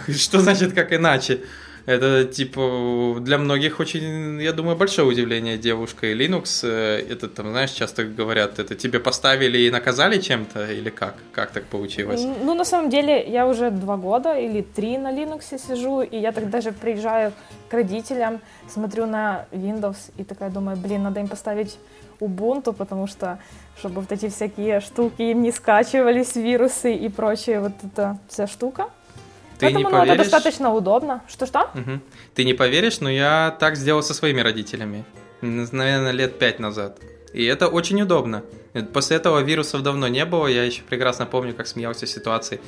S1: Что значит как иначе? Это, типа, для многих очень, я думаю, большое удивление девушка и Linux. э, Это, там, знаешь, часто говорят, это тебе поставили и наказали чем-то, или как? Как так получилось?
S2: Ну, на самом деле, я уже два года или три на Linux сижу, и я так даже приезжаю к родителям, смотрю на Windows и такая думаю, блин, надо им поставить Ubuntu, потому что, чтобы вот эти всякие штуки им не скачивались, вирусы и прочее, вот эта вся штука.
S1: Ты не
S2: Поэтому, ну, это
S1: поверишь?
S2: достаточно удобно. Что-что?
S1: Мгм. Ты не поверишь, но я так сделал со своими родителями. Наверное, лет пять назад. И это очень удобно. Э, После этого вирусов давно не было. Я еще прекрасно помню, как смеялся ситуации,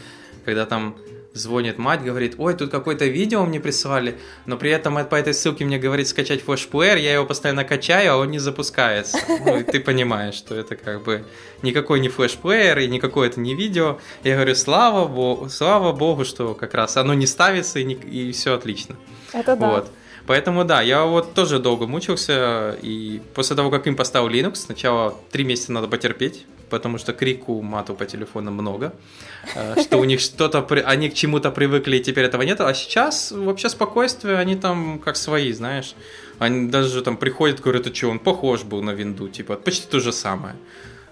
S1: когда там звонит мать, говорит, ой, тут какое-то видео мне прислали, но при этом по этой ссылке мне говорит скачать флешплеер, я его постоянно качаю, а он не запускается. <laughs> Ну, и ты понимаешь, что это как бы никакой не флешплеер и никакое это не видео. Я говорю, слава богу, слава богу, что как раз оно не ставится и, не- и все отлично.
S2: Это да.
S1: Вот. Поэтому да, я вот тоже долго мучился, и после того, как им поставил Linux, сначала три месяца надо потерпеть, потому что крику мату по телефону много, э, что у них что-то, они к чему-то привыкли, и теперь этого нет, а сейчас вообще спокойствие, они там как свои, знаешь, они даже там приходят, говорят, а что, он похож был на винду, типа, почти то же самое.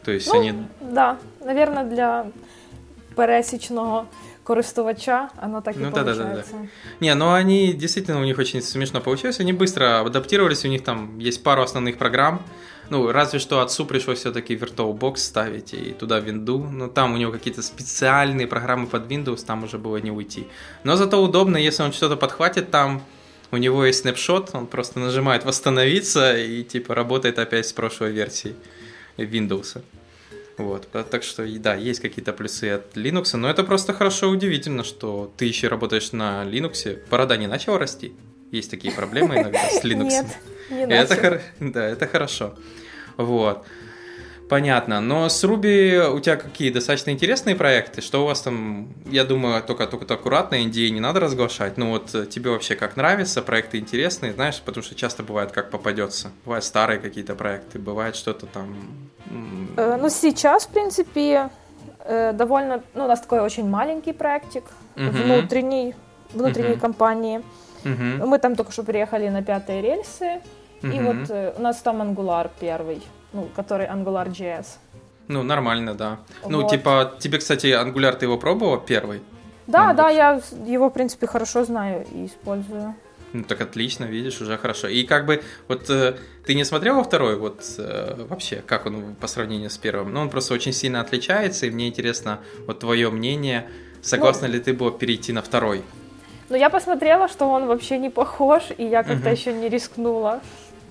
S1: То есть
S2: Ну,
S1: они
S2: да, наверное, для пересічного користувача оно так и
S1: Ну, да-да-да-да.
S2: получается.
S1: Не, ну они действительно у них очень смешно получилось. Они быстро адаптировались, у них там есть пару основных программ. Ну, разве что отцу пришлось все-таки VirtualBox ставить и туда винду. Но там у него какие-то специальные программы под Windows, там уже было не уйти. Но зато удобно, если он что-то подхватит там, у него есть снапшот, он просто нажимает восстановиться и типа работает опять с прошлой версии Windows. Вот, та- так что, да, есть какие-то плюсы от Linux, но это просто хорошо удивительно, что ты еще работаешь на Linux, борода не начала расти. Есть такие проблемы иногда с <laughs> Linux.
S2: Нет, не
S1: Это, да, это хорошо. Вот. Понятно. Но с Ruby у тебя какие достаточно интересные проекты? Что у вас там, я думаю, только только аккуратно, Индии не надо разглашать. Ну вот э, тебе вообще как нравится, проекты интересные, знаешь, потому что часто бывает как попадется. Бывают старые какие-то проекты, бывает что-то там...
S2: Э, ну сейчас, в принципе, э, довольно, ну у нас такой очень маленький проектик, угу. внутренний, внутренней угу. компании. Угу. Мы там только что приехали на пятые рельсы, угу. и вот у нас там Angular первый ну, который AngularJS.
S1: Ну, нормально, да. Вот. Ну, типа, тебе, кстати, Angular, ты его пробовал первый?
S2: Да, ну, да, я его, в принципе, хорошо знаю и использую.
S1: Ну, так отлично, видишь, уже хорошо. И как бы, вот э, ты не смотрел во второй, вот э, вообще, как он по сравнению с первым? Ну, он просто очень сильно отличается, и мне интересно, вот твое мнение, согласна ну, ли ты была перейти на второй?
S2: Ну, я посмотрела, что он вообще не похож, и я как-то угу. еще не рискнула.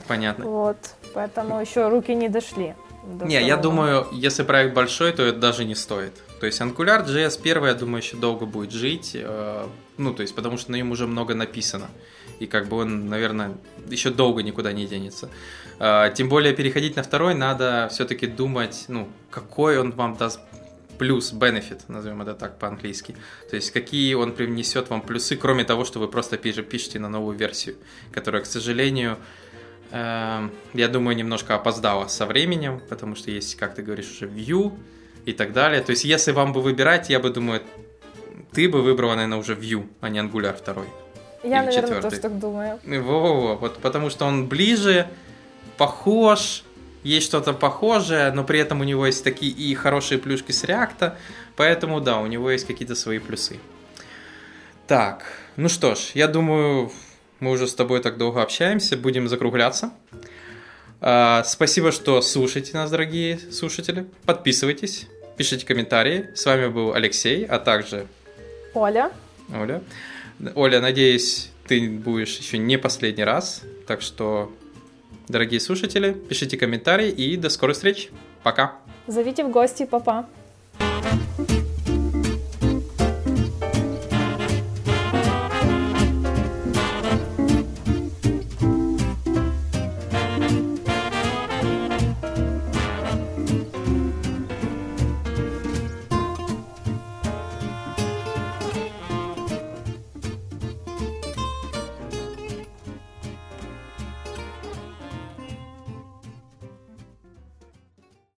S1: Понятно.
S2: Вот, поэтому еще руки не дошли.
S1: До не, я думаю, если проект большой, то это даже не стоит. То есть Angular JS первый, я думаю, еще долго будет жить. Э, ну, то есть, потому что на нем уже много написано. И как бы он, наверное, еще долго никуда не денется. Э, тем более переходить на второй надо все-таки думать, ну, какой он вам даст плюс, benefit, назовем это так по-английски. То есть какие он принесет вам плюсы, кроме того, что вы просто пишете на новую версию, которая, к сожалению, я думаю, немножко опоздала со временем, потому что есть, как ты говоришь, уже Vue и так далее. То есть, если вам бы выбирать, я бы думаю, ты бы выбрала, наверное, уже Vue, а не Angular 2.
S2: Я, наверное, четвертый. тоже так думаю.
S1: Во-во-во, вот потому что он ближе, похож, есть что-то похожее, но при этом у него есть такие и хорошие плюшки с реакта, поэтому да, у него есть какие-то свои плюсы. Так, ну что ж, я думаю, мы уже с тобой так долго общаемся, будем закругляться. А, спасибо, что слушаете нас, дорогие слушатели. Подписывайтесь, пишите комментарии. С вами был Алексей, а также
S2: Оля.
S1: Оля. Оля, надеюсь, ты будешь еще не последний раз. Так что, дорогие слушатели, пишите комментарии и до скорой встречи. Пока.
S2: Зовите в гости, папа. -па.